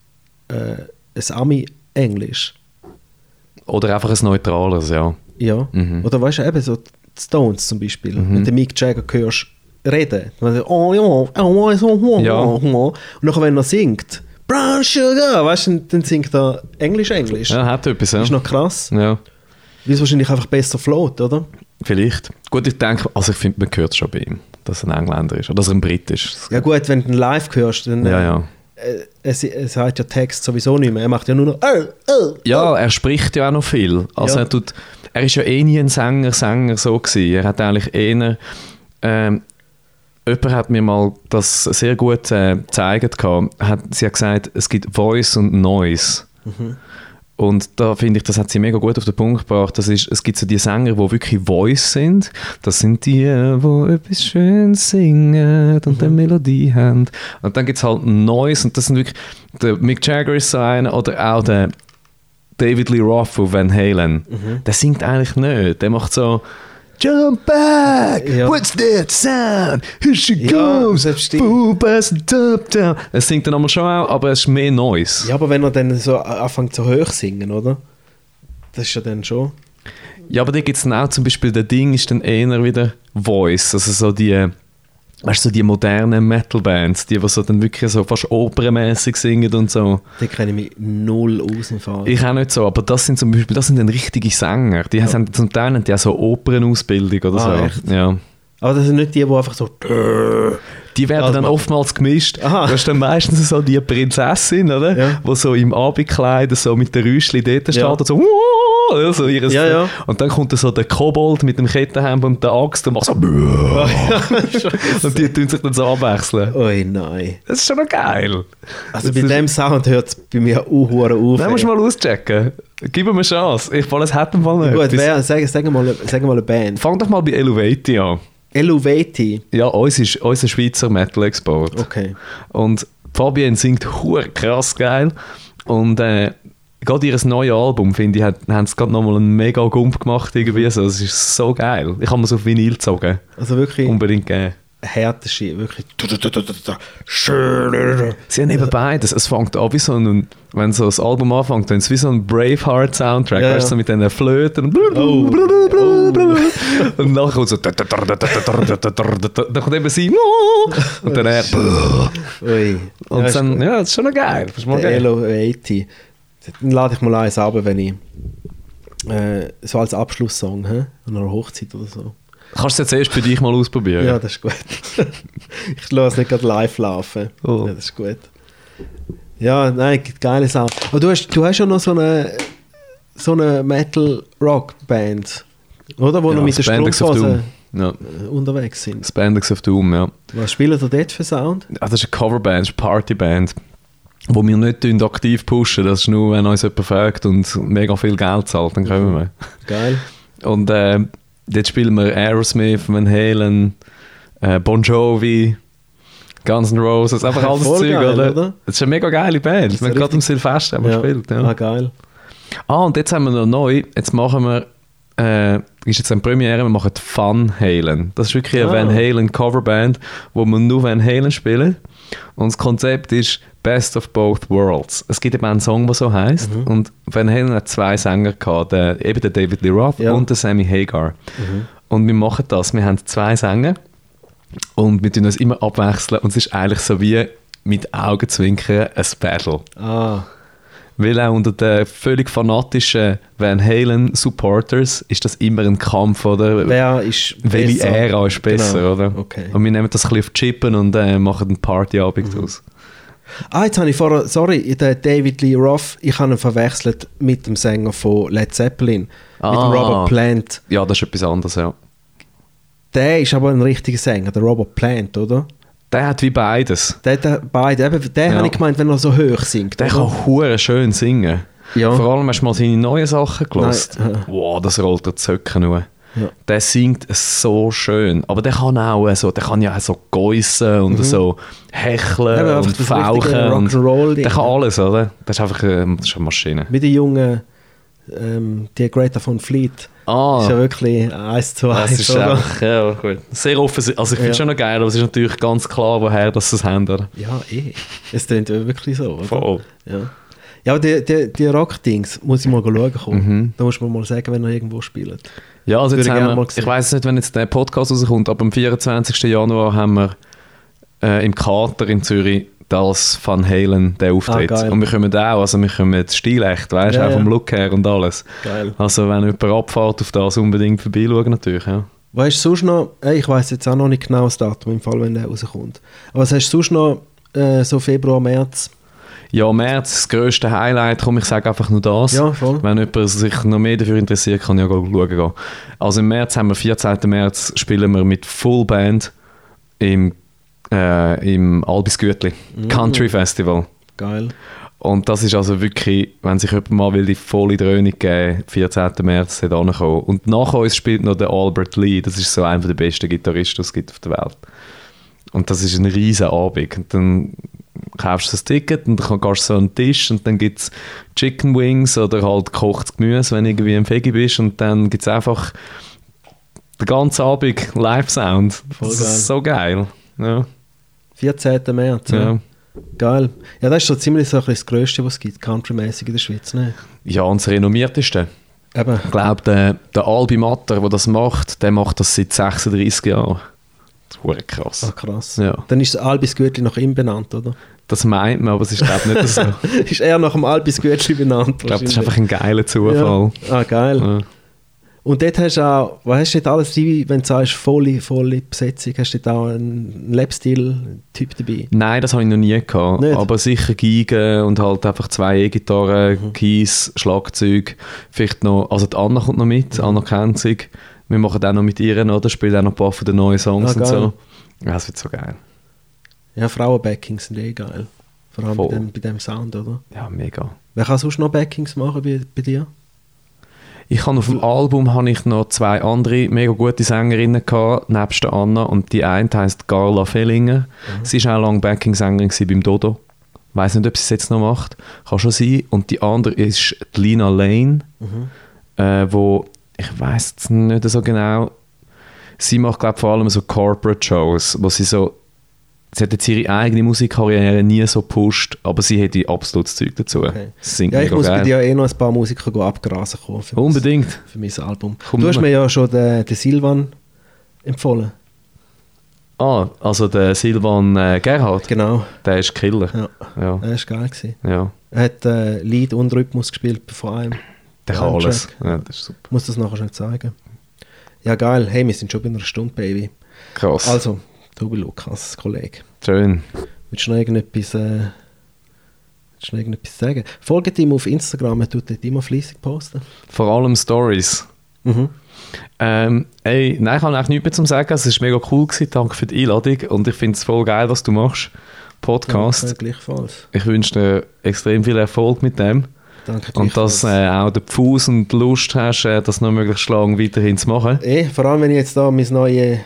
Speaker 1: äh, ein Ami-Englisch.
Speaker 3: Oder einfach ein neutrales, ja.
Speaker 1: Ja.
Speaker 3: Mhm.
Speaker 1: Oder weißt du, eben so die Stones zum Beispiel. Wenn du Mick Jagger hörst, reden. Dann sagt er, oh ja, oh, so, oh,
Speaker 3: Ja.
Speaker 1: oh, oh. Und nachher, wenn er singt, Brown Sugar, weißt du, dann singt er Englisch-Englisch.
Speaker 3: Ja, hat etwas, ja.
Speaker 1: Ist noch krass.
Speaker 3: ja.
Speaker 1: Weil es wahrscheinlich einfach besser float, oder?
Speaker 3: Vielleicht. Gut, ich denke, also ich finde, man hört schon bei ihm, dass er ein Engländer ist oder dass er ein Brit ist.
Speaker 1: Ja gut, wenn du ihn live hörst, dann
Speaker 3: Ja, ja.
Speaker 1: Äh, es, es hat ja Text sowieso nicht mehr. Er macht ja nur noch oh, oh,
Speaker 3: Ja, er spricht ja auch noch viel. Also
Speaker 1: Ja.
Speaker 3: er tut, er ist ja eh nie ein Sänger, Sänger so gewesen. Er hat eigentlich eher, ähm, jemand hat mir mal das sehr gut äh, gezeigt gehabt. hat, sie hat gesagt, es gibt Voice und Noise. Und da finde ich, das hat sie mega gut auf den Punkt gebracht. Das ist, es gibt so die Sänger, die wirklich Voice sind. Das sind die, äh, die etwas schön singen und eine Melodie haben. Und dann gibt es halt Noise und das sind wirklich, der Mick Jagger ist so einer oder auch der David Lee Roth von Van Halen. Der singt eigentlich nicht. Der macht so Jump back!
Speaker 1: Ja.
Speaker 3: What's that sound? Here she
Speaker 1: Ja,
Speaker 3: comes! and top down. Er singt dann einmal schon auch, aber es ist mehr Noise.
Speaker 1: Ja, aber wenn er dann so anfängt zu hoch singen, oder? Das ist ja dann schon.
Speaker 3: Ja, aber da gibt es dann auch zum Beispiel, der Ding ist dann eher wieder Voice, also so die, weißt du, so die modernen Metal-Bands, die, die so dann wirklich so fast opernmäßig singen und so.
Speaker 1: Da kenne ich mich null aus im Fall.
Speaker 3: Ich auch nicht so, aber das sind zum Beispiel, das sind dann richtige Sänger, die haben zum Teil haben die auch so Opernausbildung oder
Speaker 1: Ah,
Speaker 3: so.
Speaker 1: echt?
Speaker 3: Ja.
Speaker 1: aber das sind nicht die, die einfach so.
Speaker 3: Die werden
Speaker 1: Das
Speaker 3: dann
Speaker 1: macht-
Speaker 3: oftmals gemischt.
Speaker 1: Aha.
Speaker 3: Du hast dann meistens so die Prinzessin, oder?
Speaker 1: Ja.
Speaker 3: Wo so im Abendkleid so mit den Rüschli dort steht
Speaker 1: Ja.
Speaker 3: und so ja, so ihres,
Speaker 1: Ja, ja.
Speaker 3: Und dann kommt so der Kobold mit dem Kettenhemd und der Axt und macht so und die tun sich dann so abwechseln.
Speaker 1: Oi, nein.
Speaker 3: Das ist schon noch geil.
Speaker 1: Also
Speaker 3: Das
Speaker 1: bei dem Sound hört es bei mir auch auf.
Speaker 3: Nein, musst du mal auschecken. Gib ihm eine Chance. Ich fall, es hat im Fall nicht.
Speaker 1: Gut, wer, sag, sag, mal, sag mal eine Band.
Speaker 3: Fang doch mal bei Eluvati an.
Speaker 1: Eluvati.
Speaker 3: Ja, uns ist unser Schweizer Metal-Export.
Speaker 1: Okay.
Speaker 3: Und Fabienne singt hure krass geil. Und äh, gerade ihr neues Album, finde ich, hat- haben sie gerade nochmal einen mega Gump gemacht. Irgendwie. So, es ist so geil. Ich habe mir es auf Vinyl gezogen.
Speaker 1: Also wirklich
Speaker 3: Unbedingt geben.
Speaker 1: härteste, wirklich.
Speaker 3: Sie haben eben beides. Es fängt an wie so ein, wenn so das Album anfängt, dann ist es wie so ein Braveheart-Soundtrack,
Speaker 1: Ja,
Speaker 3: weißt du,
Speaker 1: ja.
Speaker 3: so mit diesen Flöten und
Speaker 1: Oh.
Speaker 3: und nachher kommt so dann kommt eben sie und dann er
Speaker 1: Ui.
Speaker 3: und dann, ja, das ist schon geil. Das ist mal geil.
Speaker 1: Dann lade ich mal eins ab, wenn ich äh, so als Abschlusssong, hä? an einer Hochzeit oder so.
Speaker 3: Kannst du es jetzt erst für dich mal ausprobieren?
Speaker 1: Ja, das ist gut. ich lasse nicht gerade live laufen.
Speaker 3: Oh.
Speaker 1: Ja, das ist gut. Ja, nein, geile Sachen. Aber du hast, du hast ja noch so eine, so eine Metal-Rock-Band, oder? Wo
Speaker 3: Ja,
Speaker 1: noch mit der Strumpfhose.
Speaker 3: Ja,
Speaker 1: äh, unterwegs sind.
Speaker 3: Spandex of Doom, ja.
Speaker 1: Was spielt ihr dort für Sound?
Speaker 3: Ah, das ist eine Coverband, das ist eine Partyband, wo wir nicht aktiv pushen. Das ist nur, wenn uns jemand fragt und mega viel Geld zahlt, dann kommen wir.
Speaker 1: Geil.
Speaker 3: Und äh, dort spielen wir Aerosmith, Van Halen, äh, Bon Jovi, Guns N' Roses, einfach alles
Speaker 1: Voll
Speaker 3: Zeug,
Speaker 1: geil,
Speaker 3: oder?
Speaker 1: oder?
Speaker 3: Das ist eine mega geile Band. Wir haben gerade am Silvester haben wir gespielt. Ja.
Speaker 1: Ah, geil.
Speaker 3: Ah, und jetzt haben wir noch neu, jetzt machen wir, äh, ist jetzt eine Premiere, wir machen Van Halen. Das ist wirklich eine
Speaker 1: Ah.
Speaker 3: Van Halen Coverband, wo wir nur Van Halen spielen. Und das Konzept ist Best of Both Worlds. Es gibt eben einen Song, der so heißt
Speaker 1: Mhm.
Speaker 3: Und Van Halen hat zwei Sänger gehabt, der, eben der David Lee Roth
Speaker 1: Ja. Mhm.
Speaker 3: und der Sammy Hagar. Und wir machen das. Wir haben zwei Sänger und wir tun uns immer abwechseln. Und es ist eigentlich so wie mit Augenzwinkern ein Battle.
Speaker 1: Ah,
Speaker 3: Weil auch unter den völlig fanatischen Van Halen Supporters ist das immer ein Kampf, oder?
Speaker 1: wer ist
Speaker 3: Welche
Speaker 1: besser?
Speaker 3: Ära ist besser,
Speaker 1: Genau.
Speaker 3: oder?
Speaker 1: Okay.
Speaker 3: Und wir nehmen das ein bisschen auf Chippen und äh, machen einen Partyabend
Speaker 1: Mhm.
Speaker 3: aus.
Speaker 1: Ah, jetzt habe ich vorher, sorry, der David Lee Roth, ich habe ihn verwechselt mit dem Sänger von Led Zeppelin, mit
Speaker 3: Ah.
Speaker 1: dem Robert Plant.
Speaker 3: Ja, das ist etwas anderes, ja.
Speaker 1: Der ist aber ein richtiger Sänger, der Robert Plant, oder?
Speaker 3: Der hat wie beides.
Speaker 1: Der, der beide, eben, der
Speaker 3: Ja.
Speaker 1: habe ich gemeint, wenn er so hoch singt.
Speaker 3: Der
Speaker 1: oder?
Speaker 3: kann hure schön singen.
Speaker 1: Ja.
Speaker 3: Vor allem hast du mal seine neuen Sachen gelassen.
Speaker 1: Nein.
Speaker 3: Wow, das rollt dir die Zöcke nur.
Speaker 1: Ja.
Speaker 3: Der singt so schön. Aber der kann auch äh, so, der kann ja auch so geissen und so hecheln
Speaker 1: Mhm. Eben einfach
Speaker 3: und
Speaker 1: das
Speaker 3: fauchen. und-. Der kann alles, oder? Das ist einfach äh, das ist eine Maschine.
Speaker 1: Mit den jungen, ähm, die Greta von Fleet.
Speaker 3: Ah,
Speaker 1: Ist ja wirklich eins zu
Speaker 3: das
Speaker 1: eins,
Speaker 3: ist
Speaker 1: oder?
Speaker 3: einfach, ja, gut. Sehr offensichtlich. Also ich finde es
Speaker 1: Ja.
Speaker 3: schon noch geil, aber es ist natürlich ganz klar, woher das sie es haben?
Speaker 1: Ja, eh. Es klingt wirklich so, oder?
Speaker 3: Voll.
Speaker 1: Ja. Ja, aber die, die, die Rock-Dings muss ich mal schauen kommen.
Speaker 3: Mhm.
Speaker 1: Da muss man mal sagen, wenn er irgendwo spielt.
Speaker 3: Ja, also jetzt haben wir, ich weiß nicht, wenn jetzt der Podcast rauskommt, aber am 24. Januar haben wir äh, im Kater in Zürich das Van Halen, der Auftritt.
Speaker 1: Ah,
Speaker 3: und wir kommen auch, also wir kommen stilecht, weißt du,
Speaker 1: Ja,
Speaker 3: auch
Speaker 1: ja.
Speaker 3: vom Look her und alles.
Speaker 1: Geil.
Speaker 3: Also wenn jemand abfährt auf das, unbedingt vorbeischauen natürlich, ja.
Speaker 1: Was hast du sonst noch, äh, ich weiß jetzt auch noch nicht genau das Datum, im Fall, wenn der rauskommt. Aber was hast du sonst noch äh, so Februar, März?
Speaker 3: Ja, März, das grösste Highlight, komm, ich sage einfach nur das.
Speaker 1: Ja.
Speaker 3: Wenn jemand sich noch mehr dafür interessiert, kann ja schauen gehen. Also im März haben wir, 14. März, spielen wir mit Full Band im, äh, im Albis Gütli
Speaker 1: Mm.
Speaker 3: Country Festival.
Speaker 1: Geil.
Speaker 3: Und das ist also wirklich, wenn sich jemand mal will die volle Dröhnung geben 14. März dort ankommen. Und nach uns spielt noch der Albert Lee, das ist so einer der besten Gitarristen, die es gibt auf der Welt. Und das ist ein riesen Abend. Und dann kaufst du das Ticket und dann gehst du so an den Tisch und dann gibt es Chicken Wings oder halt gekochtes Gemüse, wenn du irgendwie im Veggie bist und dann gibt es einfach den ganzen Abend Live-Sound. Das ist so geil. Ja.
Speaker 1: 14. März, ja. Geil. Ja, das ist so ziemlich so ein das Größte, was es gibt, countrymäßig in der Schweiz. Ne?
Speaker 3: ja, und das renommierteste.
Speaker 1: Eben.
Speaker 3: Ich glaube, der, der Albi Matter, der das macht, der macht das seit 36 Jahren. Das ist krass.
Speaker 1: Ah, krass.
Speaker 3: Ja.
Speaker 1: Dann ist das Albis Gütli nach ihm benannt, oder?
Speaker 3: Das meint man, aber es ist glaube ich nicht so. Ich
Speaker 1: ist er nach dem Albis Gütli benannt?
Speaker 3: glaube, das ist einfach ein geiler Zufall.
Speaker 1: Ja. Ah, geil.
Speaker 3: Ja.
Speaker 1: Und dort hast du auch, was hast du dort alles dabei, wenn du sagst, volle, volle Besetzung, hast du dort auch einen Lapsteel-Typ dabei?
Speaker 3: Nein, das habe ich noch nie gehabt.
Speaker 1: Nicht?
Speaker 3: Aber sicher Geigen und halt einfach zwei E-Gitarren, Keys, Schlagzeug. Vielleicht noch, also die Anna kommt noch mit, Anna kennt sich. Wir machen auch noch mit ihr, oder? Spielen auch noch ein paar von den neuen Songs
Speaker 1: Ah,
Speaker 3: und so. Ja, das wird so geil.
Speaker 1: Ja, Frauen-Backings sind eh geil. Vor allem bei dem, bei dem Sound, oder?
Speaker 3: Ja, mega.
Speaker 1: Wer kann sonst noch Backings machen bei, bei dir?
Speaker 3: Ich habe auf dem Album habe ich noch zwei andere mega gute Sängerinnen gehabt, nebst der Anna. Und die eine heisst Carla Fellinger. Sie war auch lange Backing-Sängerin beim Dodo. Weiß nicht, ob sie es jetzt noch macht. Kann schon sein. Und die andere ist die Lina Lane, äh, wo ich weiß nicht so genau. Sie macht glaube vor allem so Corporate Shows, wo sie so Sie hat jetzt ihre eigene Musikkarriere nie so gepusht, aber sie hätte absolutes Zeug dazu.
Speaker 1: Okay.
Speaker 3: Singt
Speaker 1: Ja, ich muss bei dir eh noch ein paar Musiker abgrasen kommen für,
Speaker 3: Unbedingt.
Speaker 1: Mein, für mein Album.
Speaker 3: Komm
Speaker 1: du hast mir ja schon den, den Silvan empfohlen.
Speaker 3: Ah, also der Silvan äh, Gerhard,
Speaker 1: Genau.
Speaker 3: der ist Killer.
Speaker 1: Ja,
Speaker 3: Ja,
Speaker 1: das war geil. Gewesen.
Speaker 3: ja.
Speaker 1: Er hat äh, Lied und Rhythmus gespielt vor allem.
Speaker 3: Der kann alles. Ja, das ist super.
Speaker 1: Ich muss das nachher schnell zeigen. Ja, geil. Hey, wir sind schon bei einer Stunde, Baby.
Speaker 3: Krass.
Speaker 1: Also, Tobi Lukas, Kollege.
Speaker 3: Schön.
Speaker 1: Willst du noch irgendetwas, äh, willst du noch irgendetwas sagen? Folgt ihm auf Instagram, er tut dort immer fleissig posten.
Speaker 3: Vor allem Stories.
Speaker 1: Mhm.
Speaker 3: Ähm, ey, nein, ich habe eigentlich nichts mehr zu sagen. Es war mega cool. Gewesen. Danke für die Einladung. Und ich finde es voll geil, was du machst. Podcast.
Speaker 1: Danke, gleichfalls.
Speaker 3: Ich wünsche dir extrem viel Erfolg mit dem.
Speaker 1: Danke
Speaker 3: Und dass äh, auch der Fuß und Lust hast, äh, das noch möglichst lang weiterhin zu machen.
Speaker 1: Eh, vor allem, wenn ich jetzt da mein neues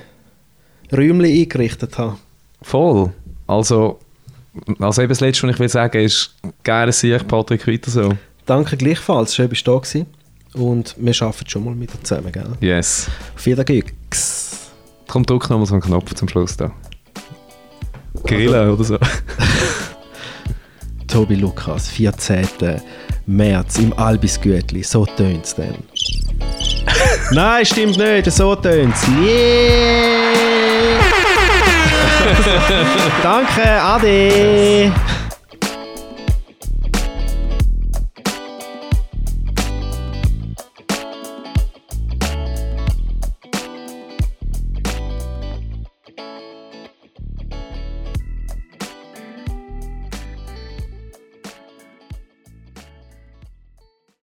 Speaker 1: Räumchen eingerichtet habe.
Speaker 3: Voll. Also, also eben das Letzte, was ich will sagen, ist geil, Sieg, Patrick, weiter so.
Speaker 1: Danke gleichfalls, schön bist du da gewesen. Und wir arbeiten schon mal wieder zusammen, gell?
Speaker 3: Yes.
Speaker 1: Auf jeden Gigs.
Speaker 3: Komm, drück nochmal so einen Knopf zum Schluss da. Grilla oder so.
Speaker 1: Tobi Lukas, 14. März im Albisgütli. So tönt es dann. Nein, stimmt nicht. So tönt es. Yeah! Danke, Ade!